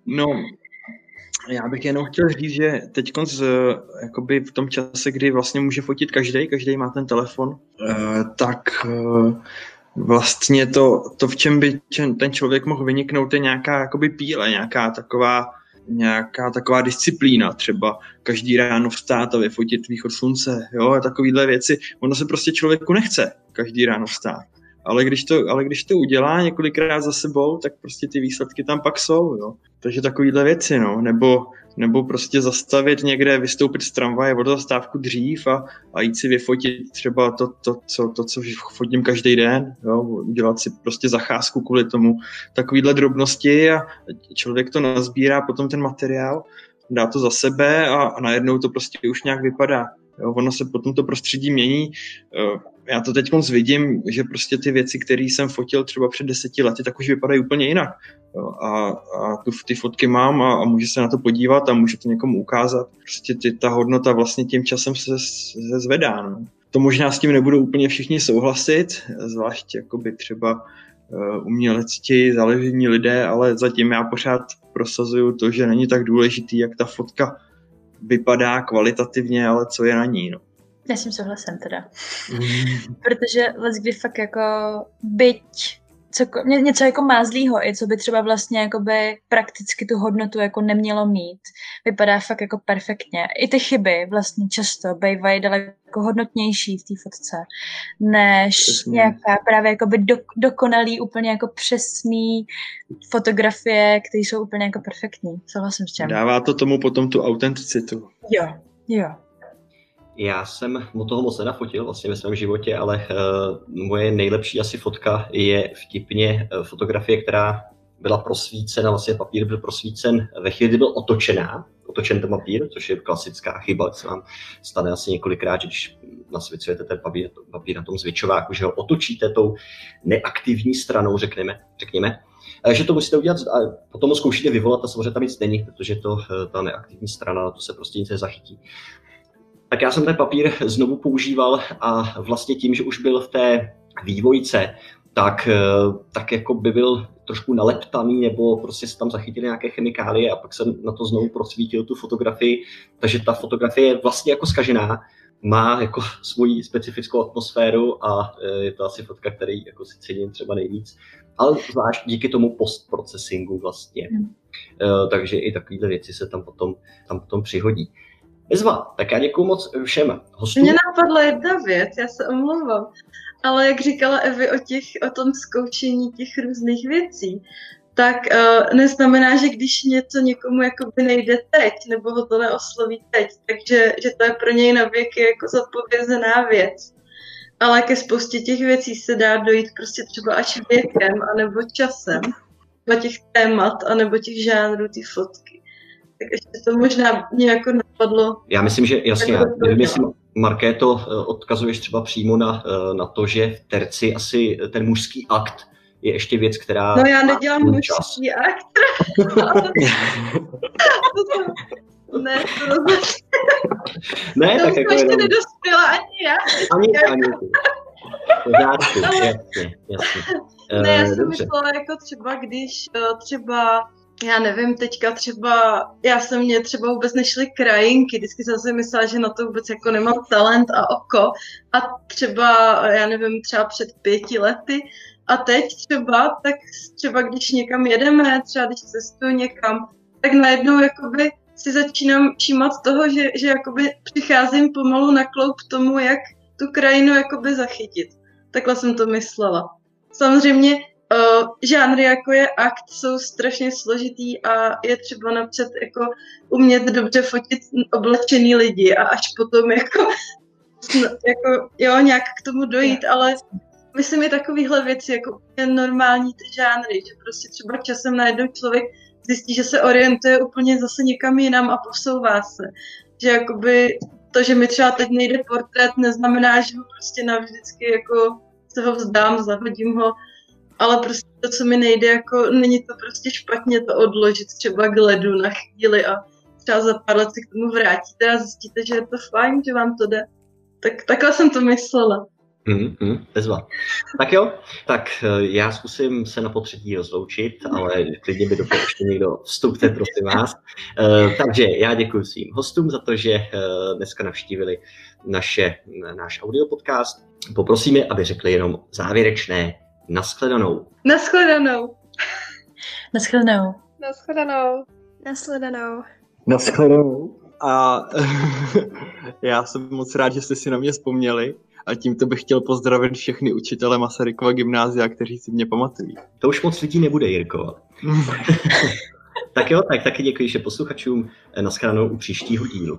G: no, já bych jenom chtěl říct, že teď jakoby v tom čase, kdy vlastně může fotit každý, každý má ten telefon, uh, tak uh, vlastně to, to, v čem by ten člověk mohl vyniknout, je nějaká jakoby píle, nějaká taková nějaká taková disciplína, třeba každý ráno vstát a vyfotit východ slunce, jo, a takovýhle věci. Ono se prostě člověku nechce každý ráno vstát. ale když to, ale když to udělá několikrát za sebou, tak prostě ty výsledky tam pak jsou, jo. Takže takovýhle věci, no, nebo, nebo prostě zastavit někde, vystoupit z tramvaje od zastávku dřív a, a jít si vyfotit třeba to, to, co, to, co fotím každý den, jo, udělat si prostě zacházku kvůli tomu, takovýhle drobnosti a člověk to nazbírá potom ten materiál, dá to za sebe a, a najednou to prostě už nějak vypadá. Jo, ono se potom to prostředí mění. Já to teď vidím, že prostě ty věci, které jsem fotil třeba před deseti lety, tak už vypadají úplně jinak. Jo, a, a tu, ty fotky mám a, a může se na to podívat a může to někomu ukázat. Prostě ty, ta hodnota vlastně tím časem se, se zvedá. No. To možná s tím nebudou úplně všichni souhlasit, zvlášť jakoby třeba uh, umělecti, záležení lidé, ale zatím já pořád prosazuju to, že není tak důležitý, jak ta fotka vypadá kvalitativně, ale co je na ní. No.
D: Já s tím souhlasím teda. Mm. Protože let's kdy fakt jako byť co, ně, něco jako mázlýho, i co by třeba vlastně jakoby prakticky tu hodnotu jako nemělo mít. Vypadá fakt jako perfektně. I ty chyby vlastně často bývají daleko hodnotnější v té fotce, než Přesně. nějaká právě jakoby do, dokonalý, úplně jako přesný fotografie, které jsou úplně jako perfektní. Souhlasím s tím.
G: Dává to tomu potom tu autenticitu.
D: Jo, jo.
B: Já jsem mu toho moc nenafotil vlastně ve svém životě, ale uh, moje nejlepší asi fotka je vtipně uh, fotografie, která byla prosvícena, vlastně papír byl prosvícen ve chvíli, kdy byl otočená, otočen ten papír, což je klasická chyba, co vám stane asi několikrát, že když nasvěcujete ten papír, papír na tom zvětšováku, že ho otočíte tou neaktivní stranou, řekněme, řekněme že to musíte udělat a potom ho zkoušíte vyvolat a samozřejmě tam nic není, protože to, ta neaktivní strana, to se prostě nic nezachytí tak já jsem ten papír znovu používal a vlastně tím, že už byl v té vývojce, tak, eh, tak jako by byl trošku naleptaný nebo prostě se tam zachytily nějaké chemikálie a pak jsem na to znovu prosvítil tu fotografii, takže ta fotografie je vlastně jako skažená, má jako svoji specifickou atmosféru a eh, je to asi fotka, který jako si cením třeba nejvíc, ale zvlášť díky tomu postprocesingu vlastně. Hmm. Eh, takže i takovéhle věci se tam potom, tam potom přihodí. Bezva, tak já děkuji moc všem hostům.
C: Mně napadla jedna věc, já se omlouvám, ale jak říkala Evi o, těch, o tom zkoušení těch různých věcí, tak uh, neznamená, že když něco někomu jakoby nejde teď, nebo ho to neosloví teď, takže že to je pro něj na věky jako zodpovězená věc. Ale ke spoustě těch věcí se dá dojít prostě třeba až věkem, anebo časem, třeba těch témat, anebo těch žánrů, ty fotky tak ještě to možná mě jako napadlo.
B: Já myslím, že jasně, já nevím, jestli Markéto eh, odkazuješ třeba přímo na, eh, na to, že v terci asi ten mužský akt je ještě věc, která...
C: No já nedělám mužský akt. ne, to
B: Ne, tak jako
C: ještě jenom... nedospěla ani já.
B: Ani, ani. Pořádku, jasně, jasně.
C: Ne, já jsem myslela jako třeba, když třeba já nevím, teďka třeba, já jsem mě třeba vůbec nešly krajinky, vždycky jsem si myslela, že na to vůbec jako nemám talent a oko a třeba, já nevím, třeba před pěti lety a teď třeba, tak třeba když někam jedeme, třeba když cestuju někam, tak najednou jakoby si začínám všímat toho, že, že jakoby přicházím pomalu na kloup tomu, jak tu krajinu jakoby zachytit. Takhle jsem to myslela. Samozřejmě Uh, žánry jako je akt jsou strašně složitý a je třeba napřed jako umět dobře fotit oblečený lidi a až potom jako, jako jo, nějak k tomu dojít, ale myslím, je takovýhle věci jako je normální ty žánry, že prostě třeba časem najednou člověk zjistí, že se orientuje úplně zase někam jinam a posouvá se. Že jakoby to, že mi třeba teď nejde portrét, neznamená, že ho prostě navždycky jako se ho vzdám, zahodím ho ale prostě to, co mi nejde, jako není to prostě špatně to odložit třeba k ledu na chvíli a třeba za pár let se k tomu vrátíte a zjistíte, že je to fajn, že vám to jde. Tak takhle jsem to myslela.
B: Mm, mm, bezva. Tak jo, tak eh, já zkusím se na potřetí rozloučit, ale klidně by do toho ještě někdo vstupte, prosím vás. Uh, takže já děkuji svým hostům za to, že uh, dneska navštívili naše, náš audio podcast. Poprosím je, aby řekli jenom závěrečné Naschledanou.
C: Naschledanou.
D: Naschledanou.
E: Naschledanou.
F: Naschledanou.
G: Naschledanou. A já jsem moc rád, že jste si na mě vzpomněli A tímto bych chtěl pozdravit všechny učitele Masarykova gymnázia, kteří si mě pamatují.
B: To už moc lidí nebude, Jirko. tak jo, tak taky děkuji, že posluchačům. Naschranou u příštího dílu.